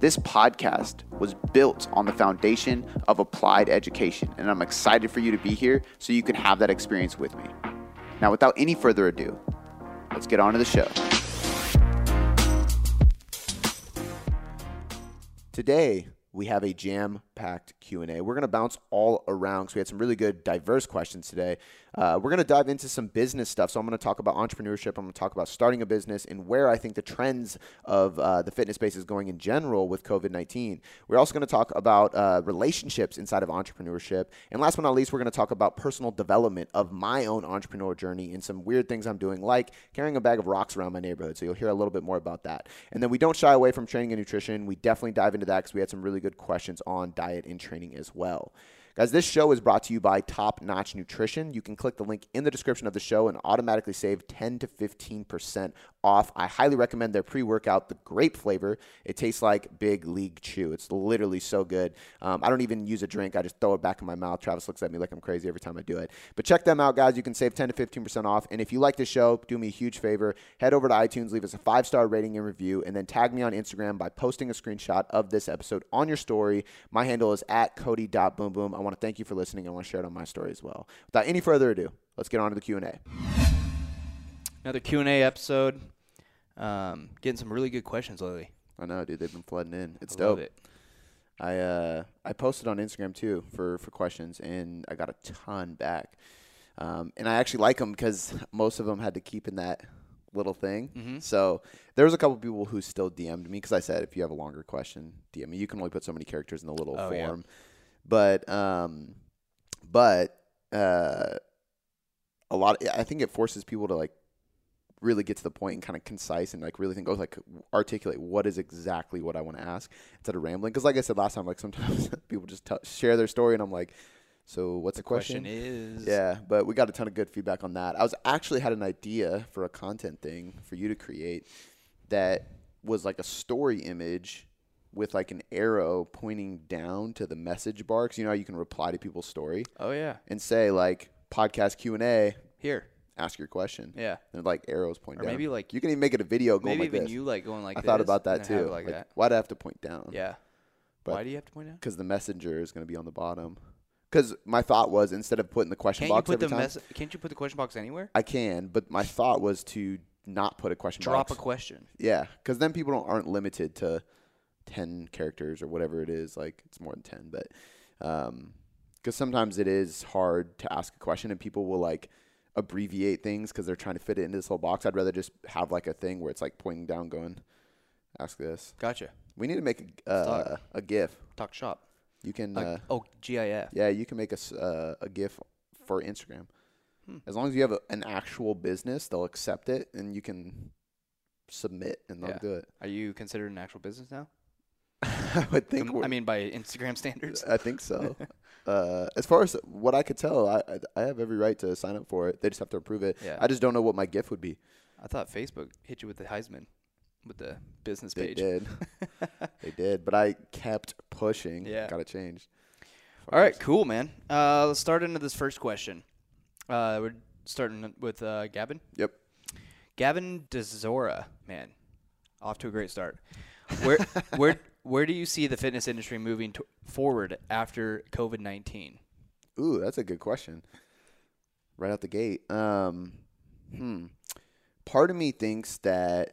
This podcast was built on the foundation of applied education, and I'm excited for you to be here so you can have that experience with me. Now, without any further ado, let's get on to the show. Today, we have a jam-packed Q&A. We're going to bounce all around because we had some really good, diverse questions today. Uh, we're going to dive into some business stuff. So I'm going to talk about entrepreneurship. I'm going to talk about starting a business and where I think the trends of uh, the fitness space is going in general with COVID-19. We're also going to talk about uh, relationships inside of entrepreneurship. And last but not least, we're going to talk about personal development of my own entrepreneur journey and some weird things I'm doing, like carrying a bag of rocks around my neighborhood. So you'll hear a little bit more about that. And then we don't shy away from training and nutrition. We definitely dive into that because we had some really good questions on diet and training as well. Guys, this show is brought to you by Top Notch Nutrition. You can click the link in the description of the show and automatically save 10 to 15% off. I highly recommend their pre workout, the grape flavor. It tastes like Big League Chew. It's literally so good. Um, I don't even use a drink, I just throw it back in my mouth. Travis looks at me like I'm crazy every time I do it. But check them out, guys. You can save 10 to 15% off. And if you like the show, do me a huge favor. Head over to iTunes, leave us a five star rating and review, and then tag me on Instagram by posting a screenshot of this episode on your story. My handle is at Cody.boomboom. I want to thank you for listening. I want to share it on my story as well. Without any further ado, let's get on to the Q&A. Another Q and A episode. Um, getting some really good questions lately. I know, dude. They've been flooding in. It's I dope. it. I uh, I posted on Instagram too for for questions, and I got a ton back. Um, and I actually like them because most of them had to keep in that little thing. Mhm. So there was a couple people who still DM'd me because I said if you have a longer question, DM me. You can only put so many characters in the little Oh, yeah. form. But um, but uh, a lot. I think it forces people to like really get to the point and kind of concise and like really think, oh, like articulate what is exactly what I want to ask instead of rambling. Because like I said last time, like sometimes people just tell share their story and I'm like, so what's the, question? is Yeah, but we got a ton of good feedback on that. I was actually had an idea for a content thing for you to create that was like a story image with like an arrow pointing down to the message bar because you know how you can reply to people's story Oh yeah. and say like podcast Q and A, Here. Ask your question. Yeah. And like arrows point Or down. maybe like you can even make it a video going maybe like even this. you like going like that. I thought about that and then have too. it Like, that. why'd I have to point down? Yeah. But- Why do you have to point out? Because the messenger is going to be on the bottom. Because my thought was instead of putting the question Can't you box put every the time, mess? Can't you put the question box anywhere? I can. But my thought was to not put a question Drop box. a question. Yeah, because then people don't, aren't limited to ten characters or whatever it is. Like it's more than ten, but um, because sometimes it is hard to ask a question and people will like abbreviate things because they're trying to fit it into this whole box. I'd rather just have like a thing where it's like pointing down, going, "Ask this." Gotcha. We need to make a uh, a GIF. Talk shop. You can, Like, uh, oh, GIF. yeah, you can make a uh, a GIF for Instagram. Hmm. As long as you have a, an actual business, they'll accept it and you can submit and they'll Yeah. do it. Are you considered an actual business now? I would think. Com- I mean, by Instagram standards. I think so. uh, as far as what I could tell, I, I I have every right to sign up for it. They just have to approve it. Yeah. I just don't know what my gift would be. I thought Facebook hit you with the Heisman, with the business They page. They did. they did, but I kept pushing. Yeah. Got to change. All right, cool, man. Uh, let's start into this first question. Uh, we're starting with uh, Gavin. Yep. Gavin DeZora, man, off to a great start. Where where where do you see the fitness industry moving to forward after COVID nineteen? Ooh, that's a good question. Right out the gate. Um, hmm. Part of me thinks that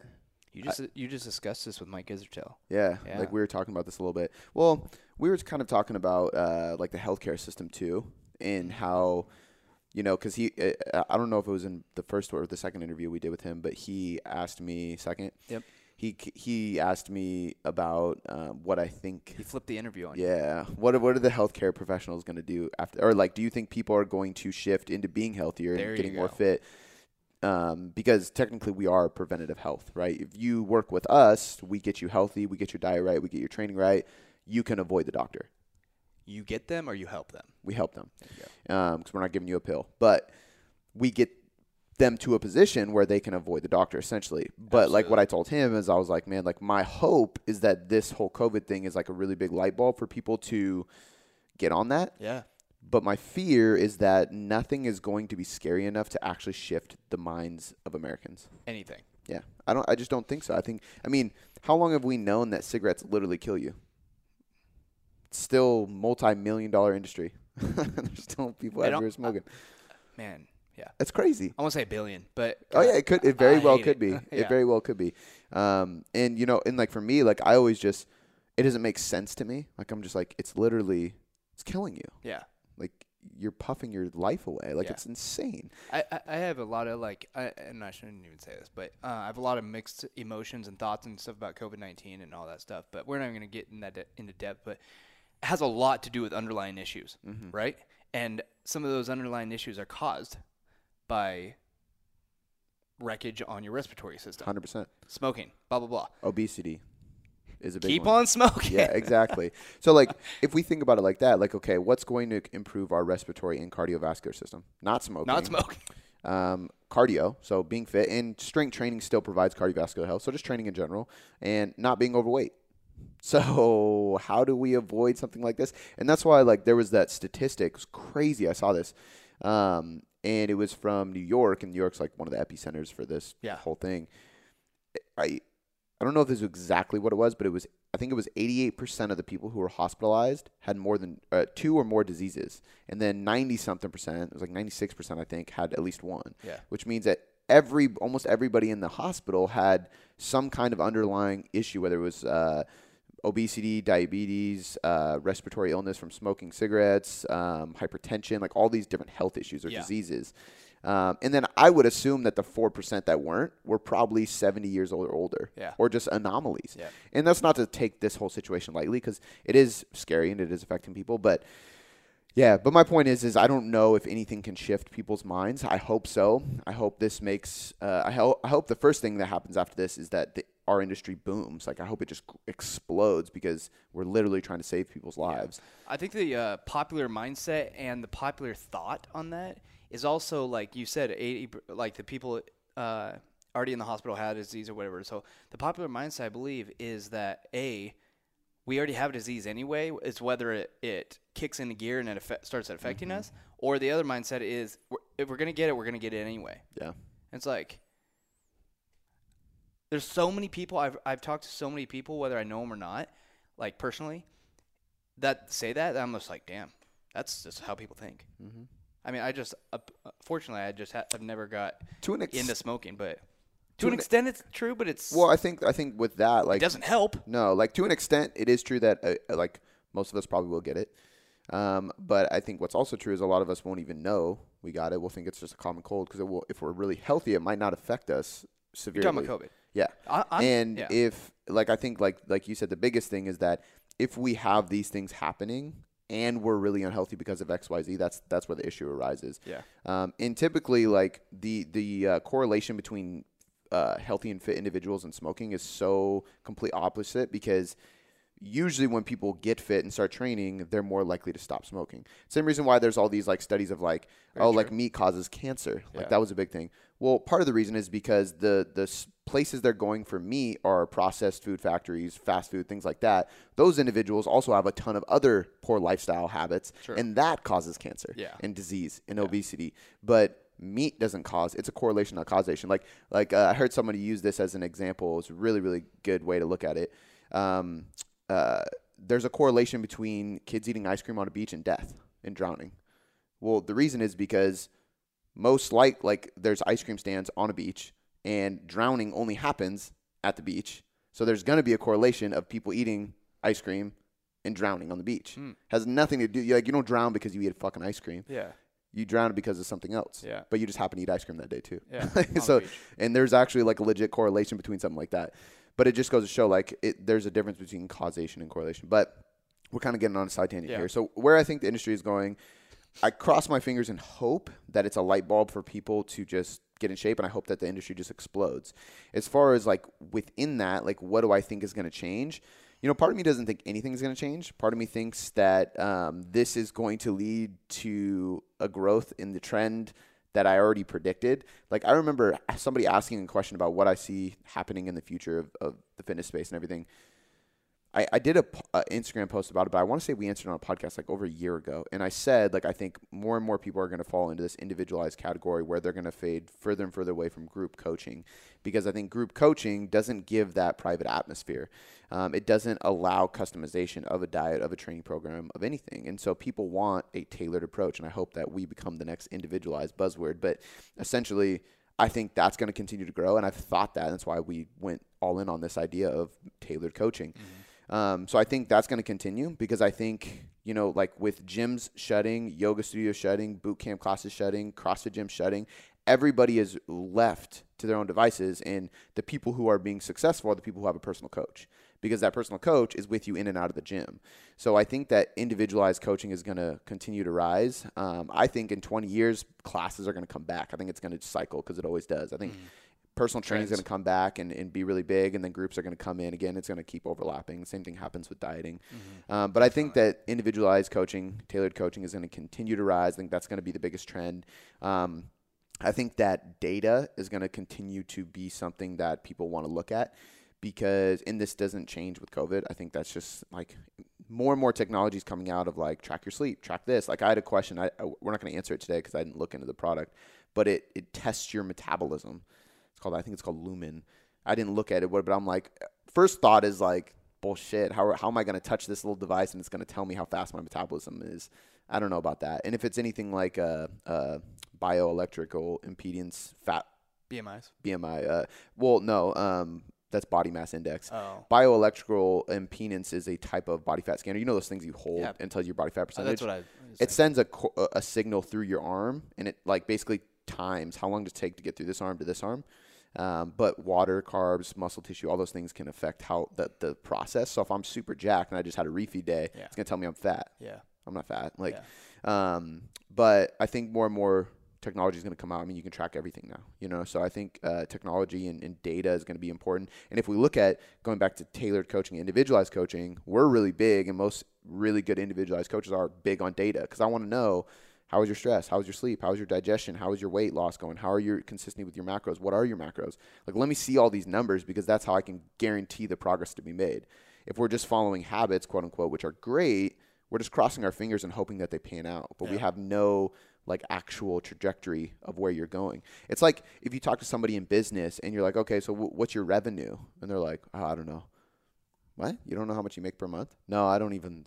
You just you just discussed this with Mike Israetel. Yeah, Yeah. like we were talking about this a little bit. Well, we were kind of talking about uh, like the healthcare system too, and how you know, because he, uh, I don't know if it was in the first or the second interview we did with him, but he asked me second. Yep. He he asked me about um, what I think. He flipped the interview on you. Yeah. What are, what are the healthcare professionals going to do after, or like, do you think people are going to shift into being healthier There and getting more fit? Um, because technically we are preventative health, right? If you work with us, we get you healthy, we get your diet right, we get your training right. You can avoid the doctor. You get them or you help them. We help them because we're not giving you a pill, but we get them to a position where they can avoid the doctor essentially. But like what I told him is I was like, man, like my hope is that this whole COVID thing is like a really big light bulb for people to get on that. Yeah. But my fear is that nothing is going to be scary enough to actually shift the minds of Americans. Anything. Yeah, I don't. I just don't think so. I think. I mean, how long have we known that cigarettes literally kill you? It's still multi-million dollar industry. There's still people out here smoking. Man. Yeah. That's crazy. I won't say a billion, but Oh yeah, it could. It very I well could it. be. It very well could be. Um, and you know, and like for me, like I always just, it doesn't make sense to me. Like I'm just like, it's literally, it's killing you. yeah. Like you're puffing your life away. Like Yeah. it's insane. I, I- I have a lot of like, I, and I shouldn't even say this, but uh, I have a lot of mixed emotions and thoughts and stuff about COVID nineteen and all that stuff. But we're not going to get in that de- into depth. But it has a lot to do with underlying issues, right? And some of those underlying issues are caused by wreckage on your respiratory system, Hundred percent. smoking, blah blah blah. Obesity is a big Keep one. on smoking. yeah, exactly. So like if we think about it like that, like okay, what's going to improve our respiratory and cardiovascular system? Not smoking. not smoking. Um, cardio, so being fit and strength training still provides cardiovascular health. So just training in general and not being overweight. So how do we avoid something like this? And that's why like there was that statistic. It was crazy. I saw this. Um, and it was from New York, and New York's like one of the epicenters for this Yeah. whole thing. I I don't know if this is exactly what it was, but it was I think it was 88% of the people who were hospitalized had more than uh, two or more diseases, and then 90 something percent, it was like 96% I think, had at least one. Yeah. Which means that every almost everybody in the hospital had some kind of underlying issue, whether it was uh, obesity, diabetes, uh, respiratory illness from smoking cigarettes, um, hypertension, like all these different health issues or Yeah. diseases. Um, and then I would assume that the four percent that weren't were probably seventy years old or older, Yeah. or just anomalies. Yeah. And that's not to take this whole situation lightly because it is scary and it is affecting people. But yeah, but my point is, is I don't know if anything can shift people's minds. I hope so. I hope this makes. Uh, I hope. I hope the first thing that happens after this is that the, our industry booms. Like I hope it just explodes because we're literally trying to save people's lives. I think the uh, popular mindset and the popular thought on that is also like you said, eighty like the people uh, already in the hospital had a disease or whatever. So the popular mindset, I believe, is that a we already have a disease anyway. It's whether it, it kicks into gear and it affe- starts affecting us, or the other mindset is we're, if we're gonna get it, we're gonna get it anyway. Yeah. It's like there's so many people I've I've talked to so many people whether I know them or not, like personally, that say that, that I'm just like, damn, that's just how people think. Mm-hmm. I mean, I just uh, fortunately I just ha- I've never got To an ex- into smoking, but To to an an- extent it's true, but it's Well, I think I think with that, it like doesn't help. No, like to an extent, it is true that uh, like most of us probably will get it. Um, but I think what's also true is a lot of us won't even know we got it. We'll think it's just a common cold because if we're really healthy, it might not affect us You're severely. talking about COVID. Yeah. I, and yeah. if like I think like like you said, the biggest thing is that if we have these things happening and we're really unhealthy because of X Y Z, that's that's where the issue arises. Yeah. Um, and typically, like the the uh, correlation between uh, healthy and fit individuals and smoking is so complete opposite because usually when people get fit and start training, they're more likely to stop smoking. Same reason why there's all these like studies of like, oh, like meat causes cancer. Like that was a big thing. Well, part of the reason is because the the places they're going for meat are processed food factories, fast food, things like that. Those individuals also have a ton of other poor lifestyle habits, and that causes cancer Yeah. and disease and obesity. But meat doesn't cause it's a correlation not causation like like uh, i heard somebody use this as an example it's a really really good way to look at it um, uh, there's a correlation between kids eating ice cream on a beach and death and drowning well the reason is because most like like there's ice cream stands on a beach and drowning only happens at the beach so there's going to be a correlation of people eating ice cream and drowning on the beach has nothing to do like you don't drown because you eat a fucking ice cream yeah. you drown because of something else. Yeah. But you just happen to eat ice cream that day too. Yeah, on the so and there's actually like a legit correlation between something like that. But it just goes to show like it, there's a difference between causation and correlation. But we're kind of getting on a side tangent Yeah. here. So where I think the industry is going, I cross my fingers and hope that it's a light bulb for people to just get in shape and I hope that the industry just explodes. As far as like within that, like what do I think is going to change? You know, part of me doesn't think anything's going to change. Part of me thinks that um, this is going to lead to a growth in the trend that I already predicted. Like I remember somebody asking a question about what I see happening in the future of, of the fitness space and everything. I, I did a, a Instagram post about it, but I want to say we answered on a podcast like over a year ago, and I said like I think more and more people are going to fall into this individualized category where they're going to fade further and further away from group coaching, because I think group coaching doesn't give that private atmosphere. Um, it doesn't allow customization of a diet, of a training program, of anything, and so people want a tailored approach, and I hope that we become the next individualized buzzword. But essentially, I think that's going to continue to grow, and I've thought that. That's why we went all in on this idea of tailored coaching. Mm-hmm. Um, so I think that's going to continue because I think you know, like with gyms shutting, yoga studios shutting, boot camp classes shutting, CrossFit gym shutting, everybody is left to their own devices, and the people who are being successful are the people who have a personal coach because that personal coach is with you in and out of the gym. So I think that individualized coaching is going to continue to rise. Um, I think in 20 years, classes are going to come back. I think it's going to cycle because it always does. I think. Mm personal training is going to come back and, and be really big, and then groups are going to come in again. It's going to keep overlapping. Same thing happens with dieting. Mm-hmm. Um, but I think that individualized coaching, tailored coaching, is going to continue to rise. I think that's going to be the biggest trend. Um, I think that data is going to continue to be something that people want to look at because, and this doesn't change with COVID. I think that's just like more and more technologies coming out of like track your sleep, track this. Like I had a question. I, I we're not going to answer it today because I didn't look into the product, but it it tests your metabolism. It's called I think it's called Lumen. I didn't look at it, but I'm like, first thought is like bullshit. How how am I going to touch this little device and it's going to tell me how fast my metabolism is? I don't know about that. And if it's anything like a, a bioelectrical impedance fat BMIs BMI, uh, well, no, um, that's body mass index. Oh. Bioelectrical impedance is a type of body fat scanner. You know those things you hold yeah. and tells your body fat percentage. Oh, that's what I. It sends a a signal through your arm, and it like basically times how long does it take to get through this arm to this arm. Um, but water, carbs, muscle tissue, all those things can affect how the, the process. So if I'm super jacked and I just had a refeed day, yeah. it's gonna tell me I'm fat. Yeah, I'm not fat. Like, yeah. um, but I think more and more technology is going to come out. I mean, you can track everything now, you know. So I think uh, technology and, and, data is going to be important. And if we look at going back to tailored coaching, individualized coaching, we're really big, and most really good individualized coaches are big on data because I want to know how is your stress? How is your sleep? How is your digestion? How is your weight loss going? How are you consistent with your macros? What are your macros? Like, let me see all these numbers because that's how I can guarantee the progress to be made. If we're just following habits, quote unquote, which are great, we're just crossing our fingers and hoping that they pan out. But yeah. we have no like actual trajectory of where you're going. It's like if you talk to somebody in business and you're like, okay, so w- what's your revenue? And they're like, oh, I don't know. What? You don't know how much you make per month? No, I don't even.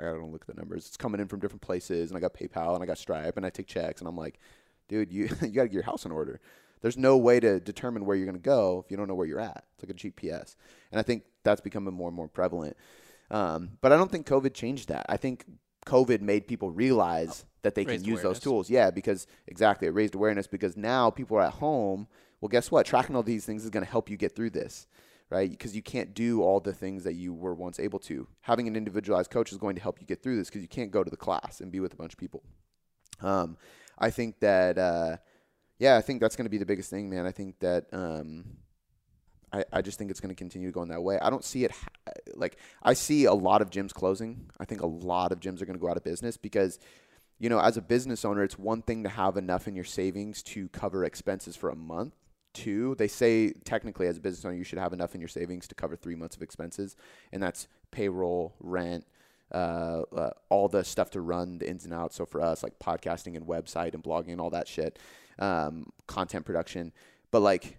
I don't look at the numbers. It's coming in from different places, and I got PayPal and I got Stripe, and I take checks, and I'm like, dude, you you got to get your house in order. There's no way to determine where you're going to go if you don't know where you're at. It's like a GPS, and I think that's becoming more and more prevalent. Um, but I don't think COVID changed that. I think COVID made people realize that they can use awareness. those tools. Yeah, because exactly, it raised awareness because now people are at home. Well, guess what? Tracking all these things is going to help you get through this right? Because you can't do all the things that you were once able to. Having an individualized coach is going to help you get through this because you can't go to the class and be with a bunch of people. Um, I think that, uh, yeah, I think that's going to be the biggest thing, man. I think that, um, I, I just think it's going to continue going that way. I don't see it ha- like I see a lot of gyms closing. I think a lot of gyms are going to go out of business because, you know, as a business owner, it's one thing to have enough in your savings to cover expenses for a month two. They say technically as a business owner you should have enough in your savings to cover three months of expenses, and that's payroll, rent, uh, uh, all the stuff to run the ins and outs. So for us, like podcasting and website and blogging and all that shit, um, content production. But like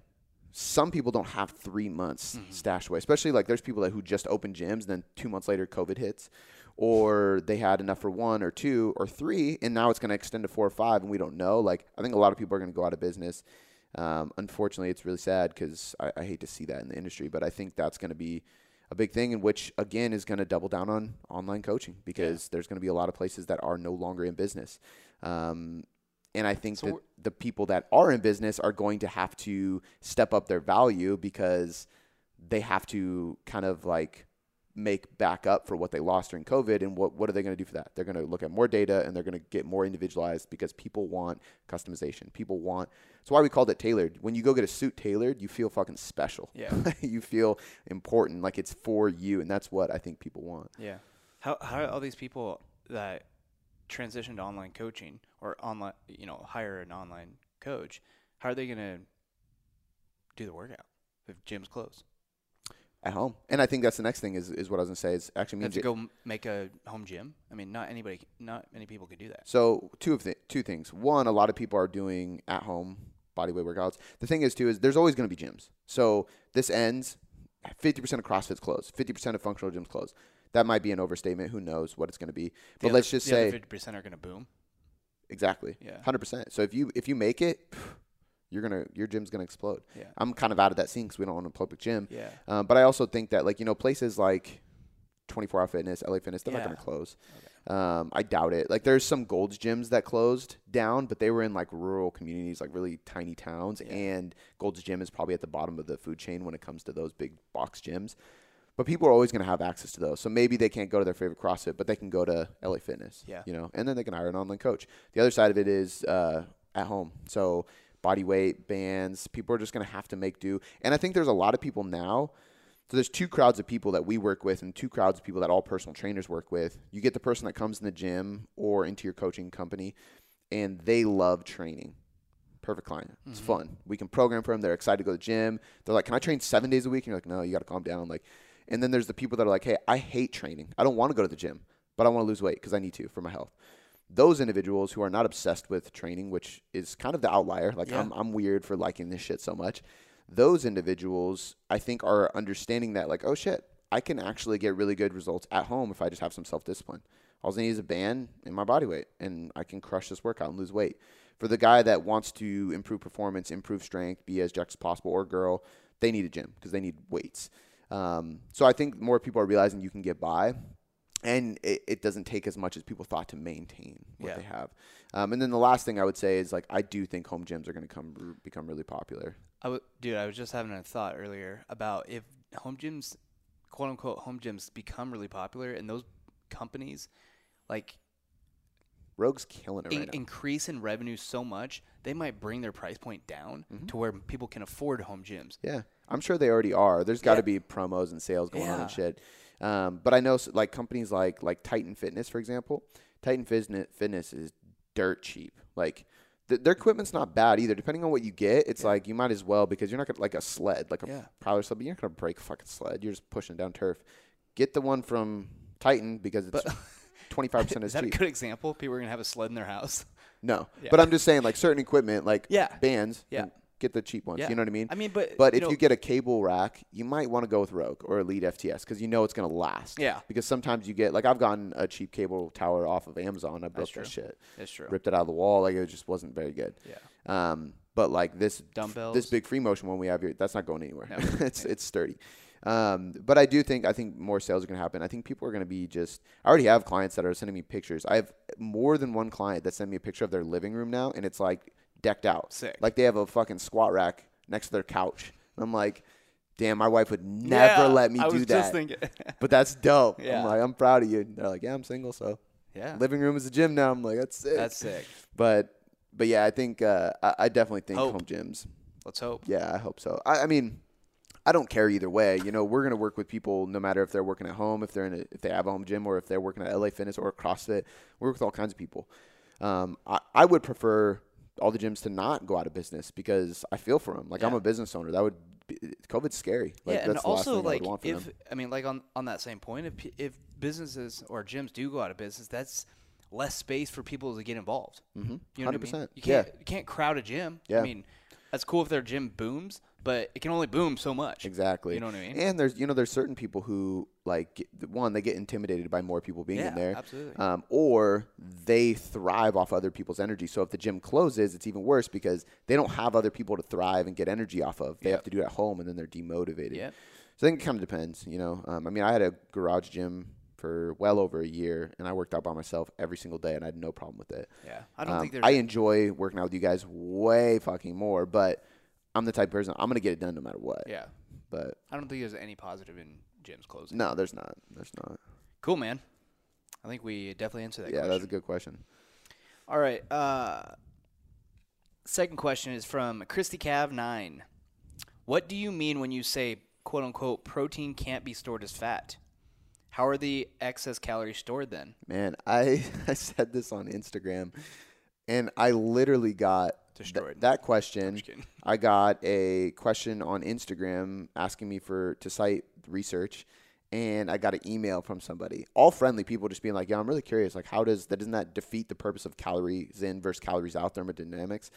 some people don't have three months mm-hmm. stashed away, especially like there's people that who just opened gyms, and then two months later COVID hits, or they had enough for one or two or three, and now it's going to extend to four or five, and we don't know. Like I think a lot of people are going to go out of business um, unfortunately, it's really sad because I, I, hate to see that in the industry, but I think that's going to be a big thing, in which again is going to double down on online coaching because yeah. there's going to be a lot of places that are no longer in business. Um, and I think so that the people that are in business are going to have to step up their value because they have to kind of like make back up for what they lost during COVID. And what, what are they going to do for that? They're going to look at more data and they're going to get more individualized because people want customization. People want, that's why we called it tailored. When you go get a suit tailored, you feel fucking special. Yeah. you feel important, like it's for you. And that's what I think people want. Yeah. How how are all these people that transition to online coaching or online, you know, hire an online coach? How are they going to do the workout if gym's closed? At home. And I think that's the next thing is, is what I was to say is actually They me have to go m- make a home gym. I mean, not anybody, not many people could do that. So two of the two things. One, a lot of people are doing at home bodyweight workouts. The thing is too is there's always to be gyms. So this ends. Fifty percent of CrossFit's closed. Fifty percent of functional gyms closed. That might be an overstatement. Who knows what it's going to be? But The let's just say fifty percent are going to boom. exactly. Yeah. Hundred percent. So if you if you make it, you're gonna your gym's gonna explode. Yeah. I'm kind of out of that scene because we don't own a public gym. Yeah. Um, but I also think that like you know places like 24 Hour Fitness, LA Fitness, they're not going to close. Um, I doubt it. Like there's some Gold's gyms that closed down, but they were in like rural communities, like really tiny towns. Yeah. And Gold's Gym is probably at the bottom of the food chain when it comes to those big box gyms. But people are always going to have access to those. So maybe they can't go to their favorite CrossFit, but they can go to LA Fitness. Yeah. You know, and then they can hire an online coach. The other side of it is uh, at home. So body weight bands, people are just going to have to make do. And I think there's a lot of people now. So there's two crowds of people that we work with, and two crowds of people that all personal trainers work with. You get the person that comes in the gym or into your coaching company, and they love training. Perfect client. It's mm-hmm. fun. We can program for them. They're excited to go to the gym. They're like, "Can I train seven days a week?" And you're like, "No, you got to calm down." Like, and then there's the people that are like, "Hey, I hate training. I don't want to go to the gym, but I want to lose weight because I need to for my health." Those individuals who are not obsessed with training, which is kind of the outlier. Like, Yeah. I'm I'm weird for liking this shit so much those individuals I think are understanding that like, oh shit, I can actually get really good results at home if I just have some self discipline. All I need is a band and my body weight, and I can crush this workout and lose weight. For the guy that wants to improve performance, improve strength, be as jacked as possible, or girl, they need a gym because they need weights. Um, so I think more people are realizing you can get by, and it, it doesn't take as much as people thought to maintain what Yeah. they have. Um, and then the last thing I would say is like I do think home gyms are going to come become really popular. I w- dude, I was just having a thought earlier about if home gyms, quote unquote, home gyms become really popular, and those companies, like, Rogue's killing it in- right now. increase in revenue so much, they might bring their price point down Mm-hmm. to where people can afford home gyms. Yeah, I'm sure they already are. There's got to Yeah. be promos and sales going on and shit. Um, but I know like companies like like Titan Fitness, for example. Titan Fitness Fitness is dirt cheap. Like th- their equipment's not bad either. Depending on what you get, it's like you might as well because you're not gonna like a sled, like a Yeah. prowler sled. But you're not gonna break a fucking sled. You're just pushing down turf. Get the one from Titan because it's 25 percent Is is that cheap. a good example? People are gonna have a sled in their house. No, Yeah. but I'm just saying like certain equipment, like Yeah. bands. Yeah. Get the cheap ones. Yeah. You know what I mean? I mean, but But you if know, you get a cable rack, you might want to go with Rogue or Elite FTS because you know it's going to last. Yeah. Because sometimes you get like I've gotten a cheap cable tower off of Amazon. I broke that shit, it's true. ripped it out of the wall. Like it just wasn't very good. Yeah. Um, but like this Dumbbells. this big free motion one we have here, that's not going anywhere. No. it's it's sturdy. Um, but I do think I think more sales are going to happen. I think people are going to be just. I already have clients that are sending me pictures. I have more than one client that send me a picture of their living room now, and it's like decked out. Sick. Like they have a fucking squat rack next to their couch. And I'm like, damn, my wife would never Yeah, let me I do that. But that's dope. Yeah. I'm like, I'm proud of you. And they're like, yeah, I'm single, so yeah. living room is a gym now. I'm like, that's sick. That's sick. But but yeah, I think uh, I, I definitely think Hope. home gyms. Let's hope. Yeah, I hope so. I, I mean, I don't care either way. You know, we're gonna work with people no matter if they're working at home, if they're in a, if they have a home gym, or if they're working at LA Fitness or CrossFit. We work with all kinds of people. Um, I, I would prefer all the gyms to not go out of business because I feel for them. Like I'm a business owner. That would be, COVID's scary. Like, yeah, and that's the last also I like want if them. I mean like on on that same point, if if businesses or gyms do go out of business, that's less space for people to get involved. Mm-hmm. You know what I mean? 100%. You can't you can't crowd a gym. Yeah. I mean, that's cool if their gym booms, but it can only boom so much. Exactly. You know what I mean? And there's you know there's certain people who like one they get intimidated by more people being yeah, in there. absolutely. um, or they thrive off other people's energy. So if the gym closes, it's even worse because they don't have other people to thrive and get energy off of. They Yep. have to do it at home, and then they're demotivated. Yep. So I think it kind of depends. You know, um, I mean, I had a garage gym for well over a year, and I worked out by myself every single day, and I had no problem with it. yeah, I don't Um, think there's. I enjoy working out with you guys way fucking more, but I'm the type of person I'm gonna get it done no matter what. yeah, But I don't think there's any positive in gyms closing. No, there's not. There's not. Cool, man. I think we definitely answered that yeah, question. that's a good question. All right. Uh, second question is from Christy Cav nine. What do you mean when you say "quote unquote" protein can't be stored as fat? How are the excess calories stored then? Man, I I said this on Instagram, and I literally got th- Destroyed. that question. I got a question on Instagram asking me for to cite research, and I got an email from somebody, all friendly people, just being like, "Yeah, I'm really curious. Like, how does that doesn't that defeat the purpose of calories in versus calories out thermodynamics?"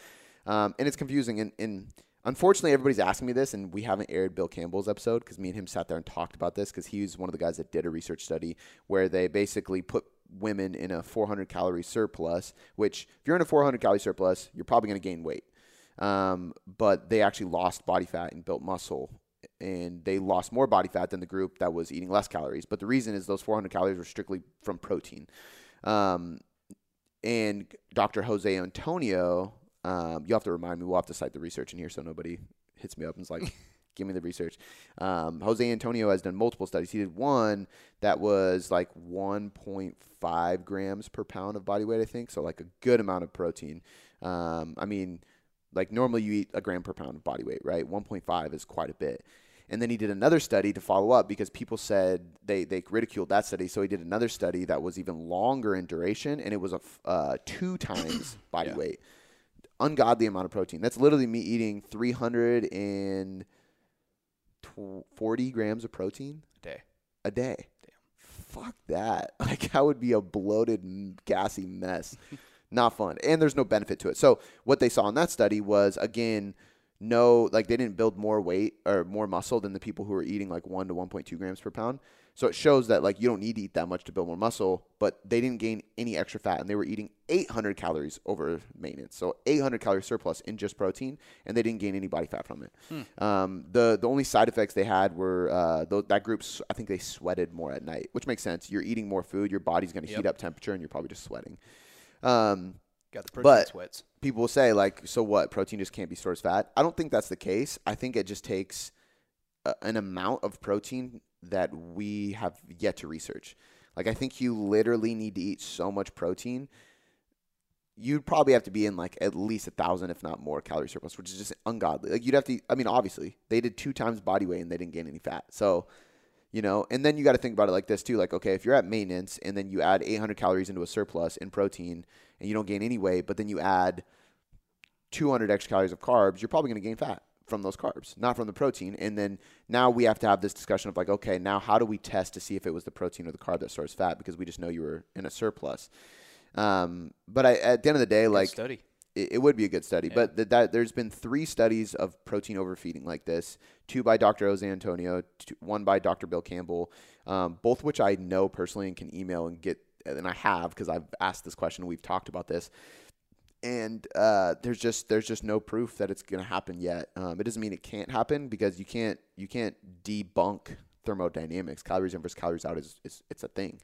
Um, and it's confusing. And, and unfortunately, everybody's asking me this, and we haven't aired Bill Campbell's episode because me and him sat there and talked about this because he was one of the guys that did a research study where they basically put women in a 400 calorie surplus. Which, if you're in a 400 calorie surplus, you're probably going to gain weight. Um, but they actually lost body fat and built muscle. And they lost more body fat than the group that was eating less calories. But the reason is those 400 calories were strictly from protein. Um, and Dr. Jose Antonio, um, you have to remind me. We'll have to cite the research in here so nobody hits me up and is like, "Give me the research." Um, Jose Antonio has done multiple studies. He did one that was like 1.5 grams per pound of body weight, I think. So like a good amount of protein. Um, I mean, like normally you eat a gram per pound of body weight, right? 1.5 is quite a bit. And then he did another study to follow up because people said they, they ridiculed that study. So he did another study that was even longer in duration, and it was a f- uh, two times body Yeah. weight. Ungodly amount of protein. That's literally me eating 340 grams of protein a Day. a day. Damn. Fuck that. Like that would be a bloated, gassy mess. Not fun. And there's no benefit to it. So what they saw in that study was again, no, like they didn't build more weight or more muscle than the people who were eating like one to 1.2 grams per pound. So it shows that like you don't need to eat that much to build more muscle, but they didn't gain any extra fat and they were eating 800 calories over maintenance. So 800 calorie surplus in just protein and they didn't gain any body fat from it. Um, the the only side effects they had were uh, th- that group. I think they sweated more at night, which makes sense. You're eating more food, your body's going to Yep. heat up temperature, and you're probably just sweating. Um, Got the protein But- sweats. people will say like, so what? Protein just can't be stored as fat. I don't think that's the case. I think it just takes a, an amount of protein that we have yet to research. Like I think you literally need to eat so much protein. You'd probably have to be in like at least a thousand, if not more, calorie surplus, which is just ungodly. Like you'd have to. I mean, obviously they did two times body weight and they didn't gain any fat. So, you know, and then you got to think about it like this too. Like, okay, if you're at maintenance and then you add 800 calories into a surplus in protein and you don't gain any weight, but then you add 200 extra calories of carbs, you're probably going to gain fat from those carbs, not from the protein. And then now we have to have this discussion of like, okay, now how do we test to see if it was the protein or the carb that stores fat because we just know you were in a surplus. Um, but I, at the end of the day, Good like study. it, it would be a good study. Yeah. But th- that there's been three studies of protein overfeeding like this: two by Dr. Jose Antonio, two, one by Dr. Bill Campbell, um, both which I know personally and can email and get, and I have because I've asked this question. We've talked about this, and uh, there's just there's just no proof that it's going to happen yet. Um, it doesn't mean it can't happen because you can't you can't debunk thermodynamics. Calories in versus calories out is, is it's a thing,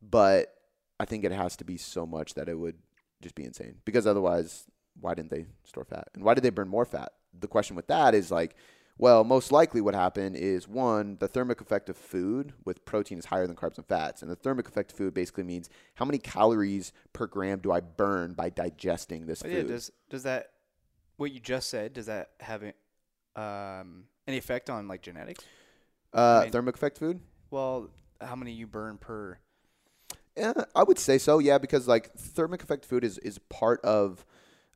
but I think it has to be so much that it would just be insane because otherwise why didn't they store fat and why did they burn more fat the question with that is like well most likely what happened is one the thermic effect of food with protein is higher than carbs and fats and the thermic effect of food basically means how many calories per gram do i burn by digesting this food yeah, does does that what you just said does that have um, any effect on like genetics? uh, I mean- thermic effect food Well, how many you burn per? Yeah, I would say so. Yeah, because like thermic effect food is is part of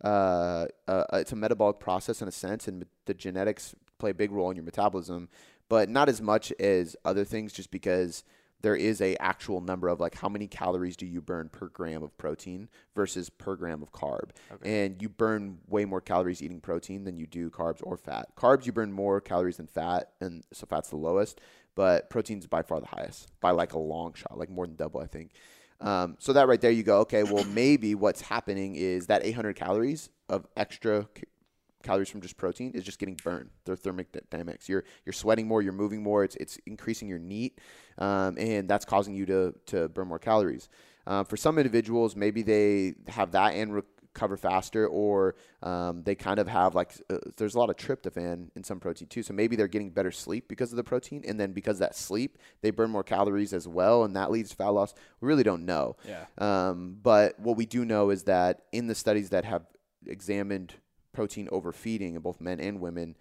uh, uh it's a metabolic process in a sense, and the genetics play a big role in your metabolism, but not as much as other things. Just because there is a actual number of like how many calories do you burn per gram of protein versus per gram of carb, and you burn way more calories eating protein than you do carbs or fat. Carbs you burn more calories than fat, and so fat's the lowest but protein's by far the highest by like a long shot, like more than double, I think. Um, so that right there, you go, okay, well, maybe what's happening is that 800 calories of extra calories from just protein is just getting burned. They're thermic dynamics. You're you're sweating more, you're moving more. It's it's increasing your NEAT, um, and that's causing you to to burn more calories. Uh, for some individuals, maybe they have that and re- recover faster, or um, they kind of have like uh, there's a lot of tryptophan in some protein too. So maybe they're getting better sleep because of the protein, and then because of that sleep, they burn more calories as well, and that leads to fat loss. We really don't know. Yeah. Um, but what we do know is that in the studies that have examined protein overfeeding in both men and women,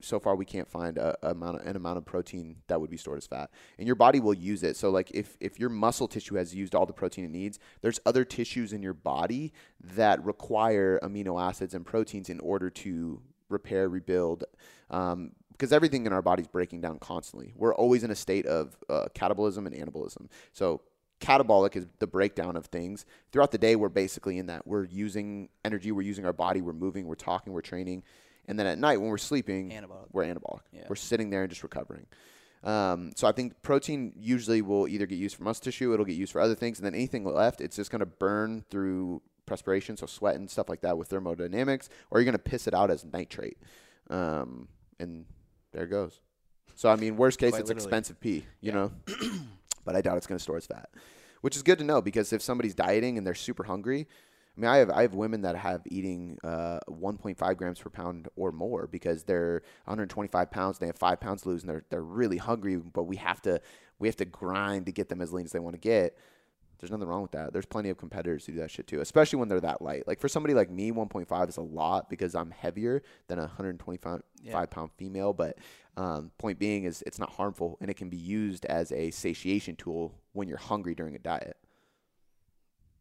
so far we can't find a, a amount of, an amount of protein that would be stored as fat. And your body will use it. So like if if your muscle tissue has used all the protein it needs there's other tissues in your body that require amino acids and proteins in order to repair rebuild um, because everything in our body is breaking down constantly. We're always in a state of uh, catabolism and anabolism. So catabolic is the breakdown of things throughout the day we're basically in that we're using energy we're using our body we're moving we're talking we're training and then at night when we're sleeping, Anabolic. we're anabolic. Yeah. We're sitting there and just recovering. Um, so I think protein usually will either get used for muscle tissue, it'll get used for other things, and then anything left, it's just going to burn through perspiration, so sweat and stuff like that with thermodynamics, or you're going to piss it out as nitrate. Um, and there it goes. So I mean, worst case, Quite it's literally. expensive pee, you Yeah. know, but I doubt it's going to store as fat, which is good to know because if somebody's dieting and they're super hungry, I mean, I have I have women that have eating uh, 1.5 grams per pound or more because they're 125 pounds. And they have five pounds to lose, and they're they're really hungry. But we have to we have to grind to get them as lean as they want to get. There's nothing wrong with that. There's plenty of competitors who do that shit too, especially when they're that light. Like for somebody like me, 1.5 is a lot because I'm heavier than a 125 Yeah. five pound female. But um, point being is it's not harmful and it can be used as a satiation tool when you're hungry during a diet.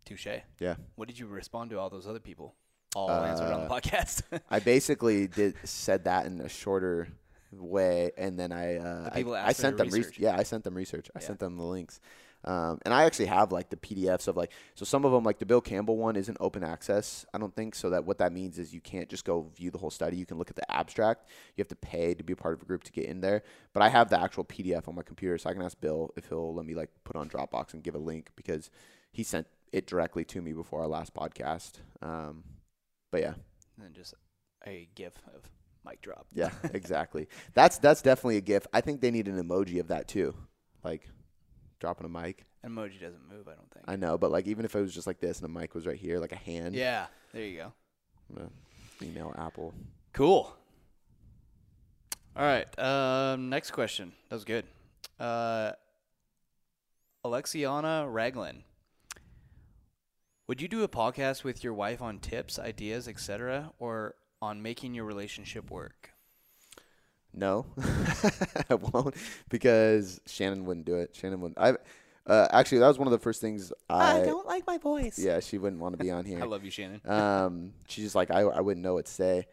Touche. Yeah. What did you respond to all those other people? All answered on the Uh, podcast. I basically did said that in a shorter way, and then I uh, I, I sent the them re- research. yeah I sent them research. I Yeah. sent them the links, um, and I actually have like the PDFs of like so some of them like the Bill Campbell one isn't open access. I don't think so. That what that means is you can't just go view the whole study. You can look at the abstract. You have to pay to be a part of a group to get in there. But I have the actual PDF on my computer, so I can ask Bill if he'll let me like put on Dropbox and give a link because he sent it directly to me before our last podcast. Um, but yeah. and then just a gif of mic drop. Yeah, exactly. that's that's definitely a GIF. I think they need an emoji of that too, like dropping a mic. Emoji doesn't move, I don't think. I know, but like even if it was just like this and a mic was right here, like a hand. yeah, there you go. I'm gonna email Apple. Cool. All right. Um, next question. That was good. Uh, Alexiana Raglan. Would you do a podcast with your wife on tips, ideas, etc., or on making your relationship work? No, I won't because Shannon wouldn't do it. Shannon wouldn't. I uh, actually that was one of the first things I. I don't like my voice. Yeah, she wouldn't want to be on here. I love you, Shannon. um, she's just like I, I wouldn't know what to say,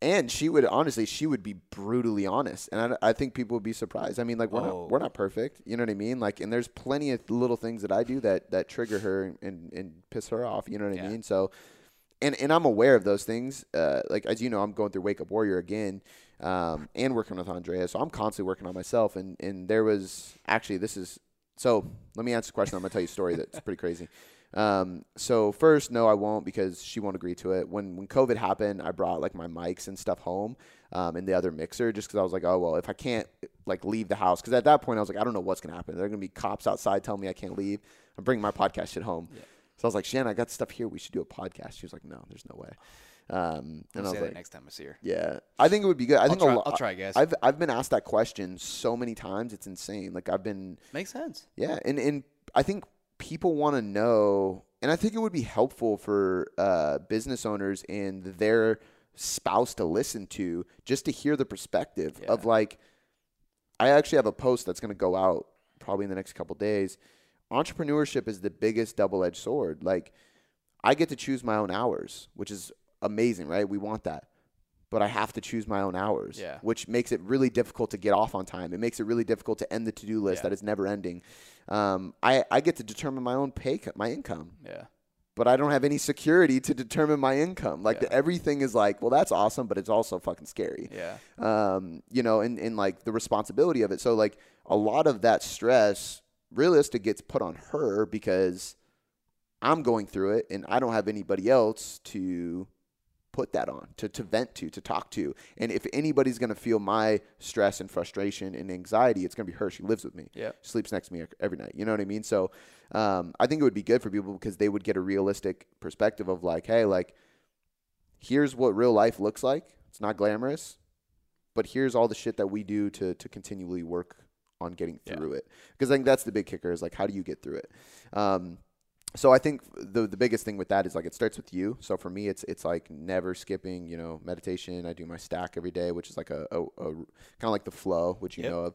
and she would honestly she would be brutally honest, and I, I think people would be surprised. I mean, like we're Oh. not we're not perfect, you know what I mean? Like, and there's plenty of little things that I do that that trigger her and and piss her off, you know what I Yeah. mean? So, and and I'm aware of those things. Uh, like as you know, I'm going through Wake Up Warrior again, um, and working with Andrea, so I'm constantly working on myself. And and there was actually this is so. Let me answer the question. I'm gonna tell you a story that's pretty crazy. Um, so first, no, I won't because she won't agree to it. When when COVID happened, I brought like my mics and stuff home, um, and the other mixer just because I was like, oh well, if I can't like leave the house, because at that point I was like, I don't know what's gonna happen. There are gonna be cops outside telling me I can't leave. I'm bringing my podcast shit home. Yeah. So I was like, Shannon, I got stuff here. We should do a podcast. She was like, No, there's no way. Um, and I'll I say was that like, next time I see her. Yeah, I think it would be good. I I'll think try, a lo- I'll try, guys. I've I've been asked that question so many times. It's insane. Like I've been Makes sense. yeah, and and I think people want to know, and I think it would be helpful for uh, business owners and their spouse to listen to, just to hear the perspective of like. I actually have a post that's going to go out probably in the next couple days. Entrepreneurship is the biggest double-edged sword. Like, I get to choose my own hours, which is amazing, right? We want that. But I have to choose my own hours, Yeah. which makes it really difficult to get off on time. It makes it really difficult to end the to-do list Yeah. that is never ending. Um, I, I get to determine my own pay, my income, Yeah. but I don't have any security to determine my income. Like Yeah. the, everything is like, well, that's awesome, but it's also fucking scary Yeah. um, you know, and, and like the responsibility of it. So like a lot of that stress realistic gets put on her because I'm going through it and I don't have anybody else to put that on to, to vent to to talk to. And if anybody's going to feel my stress and frustration and anxiety it's going to be her. She lives with me. Yeah. sleeps next to me every night. You know what i mean? So um, i think it would be good for people because they would get a realistic perspective of like hey like here's what real life looks like. It's not glamorous but here's all the shit that we do to to continually work on getting Yeah. through it. Because i think that's the big kicker is like how do you get through it? Um, so I think the the biggest thing with that is like it starts with you. So for me, it's it's like never skipping. You know, meditation. I do my stack every day, which is like a, a, a kind of like the flow, which you Yep. know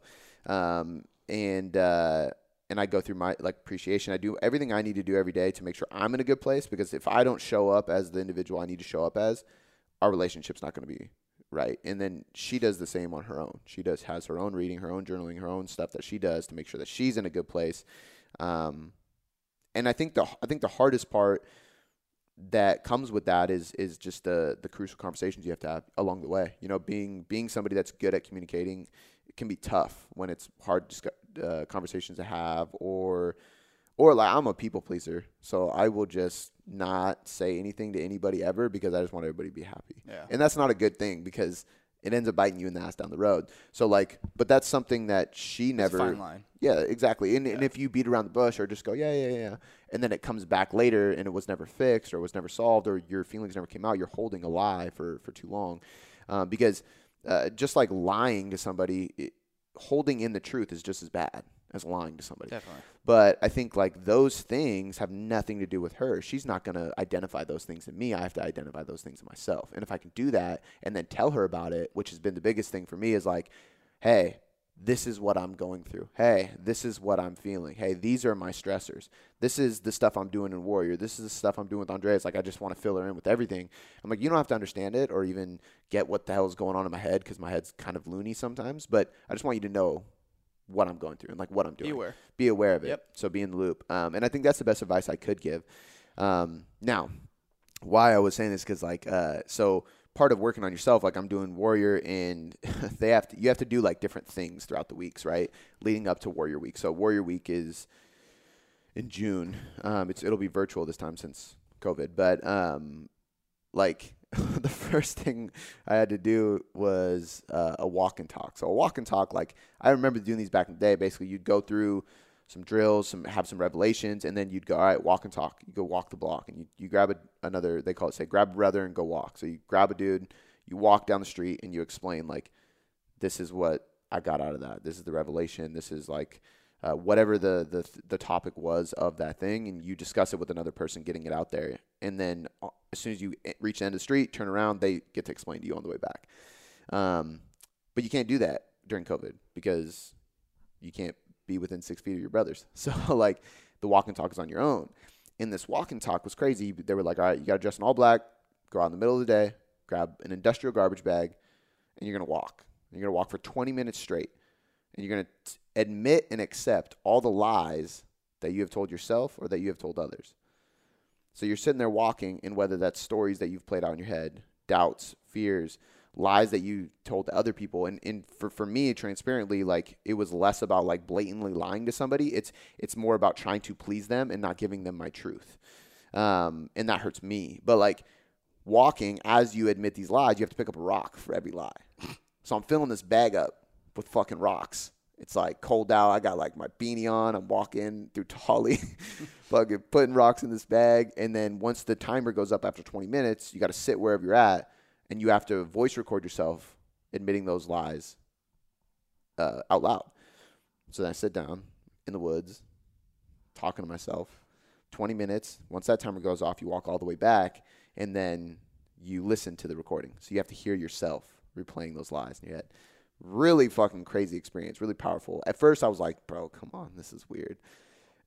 of, um, and uh, and I go through my like appreciation. I do everything I need to do every day to make sure I'm in a good place. Because if I don't show up as the individual I need to show up as, our relationship's not going to be right. And then she does the same on her own. She does has her own reading, her own journaling, her own stuff that she does to make sure that she's in a good place. Um, and I think the I think the hardest part that comes with that is is just the the crucial conversations you have to have along the way. You know, being being somebody that's good at communicating can be tough when it's hard uh, conversations to have or or like I'm a people pleaser, so I will just not say anything to anybody ever because I just want everybody to be happy. Yeah. And that's not a good thing because it ends up biting you in the ass down the road. So like, but that's something that she never fine line. yeah, exactly. And, and if you beat around the bush or just go, yeah, yeah, yeah, and then it comes back later and it was never fixed or was never solved or your feelings never came out, you're holding a lie for, for too long. Um, because uh, just like lying to somebody, it, holding in the truth is just as bad as lying to somebody. Definitely. But I think like those things have nothing to do with her. She's not going to identify those things in me. I have to identify those things in myself. And if I can do that and then tell her about it, which has been the biggest thing for me is like, hey, this is what I'm going through. Hey, this is what I'm feeling. Hey, these are my stressors. This is the stuff I'm doing in Warrior. This is the stuff I'm doing with Andreas. Like, I just want to fill her in with everything. I'm like, you don't have to understand it or even get what the hell is going on in my head because my head's kind of loony sometimes. But I just want you to know what I'm going through and like what I'm doing Be aware. be aware of it. Yep. So be in the loop. Um, and I think that's the best advice I could give. Um, now, why I was saying this because like uh, so part of working on yourself, like I'm doing Warrior, and they have to you have to do like different things throughout the weeks, right? Leading up to Warrior Week. So Warrior Week is in June. Um, it's it'll be virtual this time since COVID, but um, like the first thing I had to do was uh, a walk and talk. So a walk and talk, like I remember doing these back in the day. Basically, you'd go through some drills, some have some revelations, and then you'd go, all right, walk and talk. You go walk the block, and you, you grab a, another. They call it say grab a brother and go walk. So you grab a dude, you walk down the street, and you explain like, this is what I got out of that. This is the revelation. This is like uh, whatever the, the the topic was of that thing, and you discuss it with another person, getting it out there, and then uh, as soon as you e- reach the end of the street, turn around, they get to explain to you on the way back. Um, but you can't do that during COVID because you can't be within six feet of your brothers. So like the walk and talk is on your own. And this walk and talk was crazy. They were like, all right, you got to dress in all black, go out in the middle of the day, grab an industrial garbage bag, and you're gonna walk. And you're gonna walk for 20 minutes straight, and you're gonna admit and accept all the lies that you have told yourself or that you have told others. So you're sitting there walking, and whether that's stories that you've played out in your head, doubts, fears, lies that you told to other people, and, and for, for me, transparently, like it was less about like blatantly lying to somebody. It's it's more about trying to please them and not giving them my truth, um, and that hurts me. But like walking, as you admit these lies, you have to pick up a rock for every lie. So I'm filling this bag up with fucking rocks. It's like cold out. I got like my beanie on. I'm walking through Tully, fucking putting rocks in this bag. And then once the timer goes up after 20 minutes, you got to sit wherever you're at and you have to voice record yourself admitting those lies uh, out loud. So then I sit down in the woods, talking to myself. 20 minutes. Once that timer goes off, you walk all the way back and then you listen to the recording. So you have to hear yourself replaying those lies in your head. Really fucking crazy experience, really powerful. At first I was like, bro, come on, this is weird.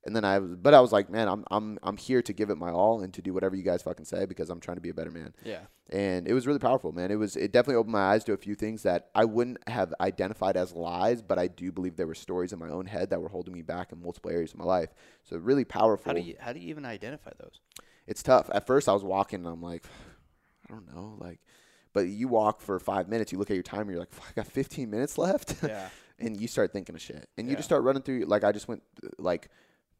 And then I was but I was like, man, I'm I'm I'm here to give it my all and to do whatever you guys fucking say because I'm trying to be a better man. Yeah. And it was really powerful, man. It was it definitely opened my eyes to a few things that I wouldn't have identified as lies, but I do believe there were stories in my own head that were holding me back in multiple areas of my life. So really powerful How do you how do you even identify those? it's tough. At first, I was walking and I'm like, I don't know, like, but you walk for five minutes, you look at your timer, you're like, I got 15 minutes left, Yeah. and you start thinking of shit, and you just start running through. Like, I just went, like,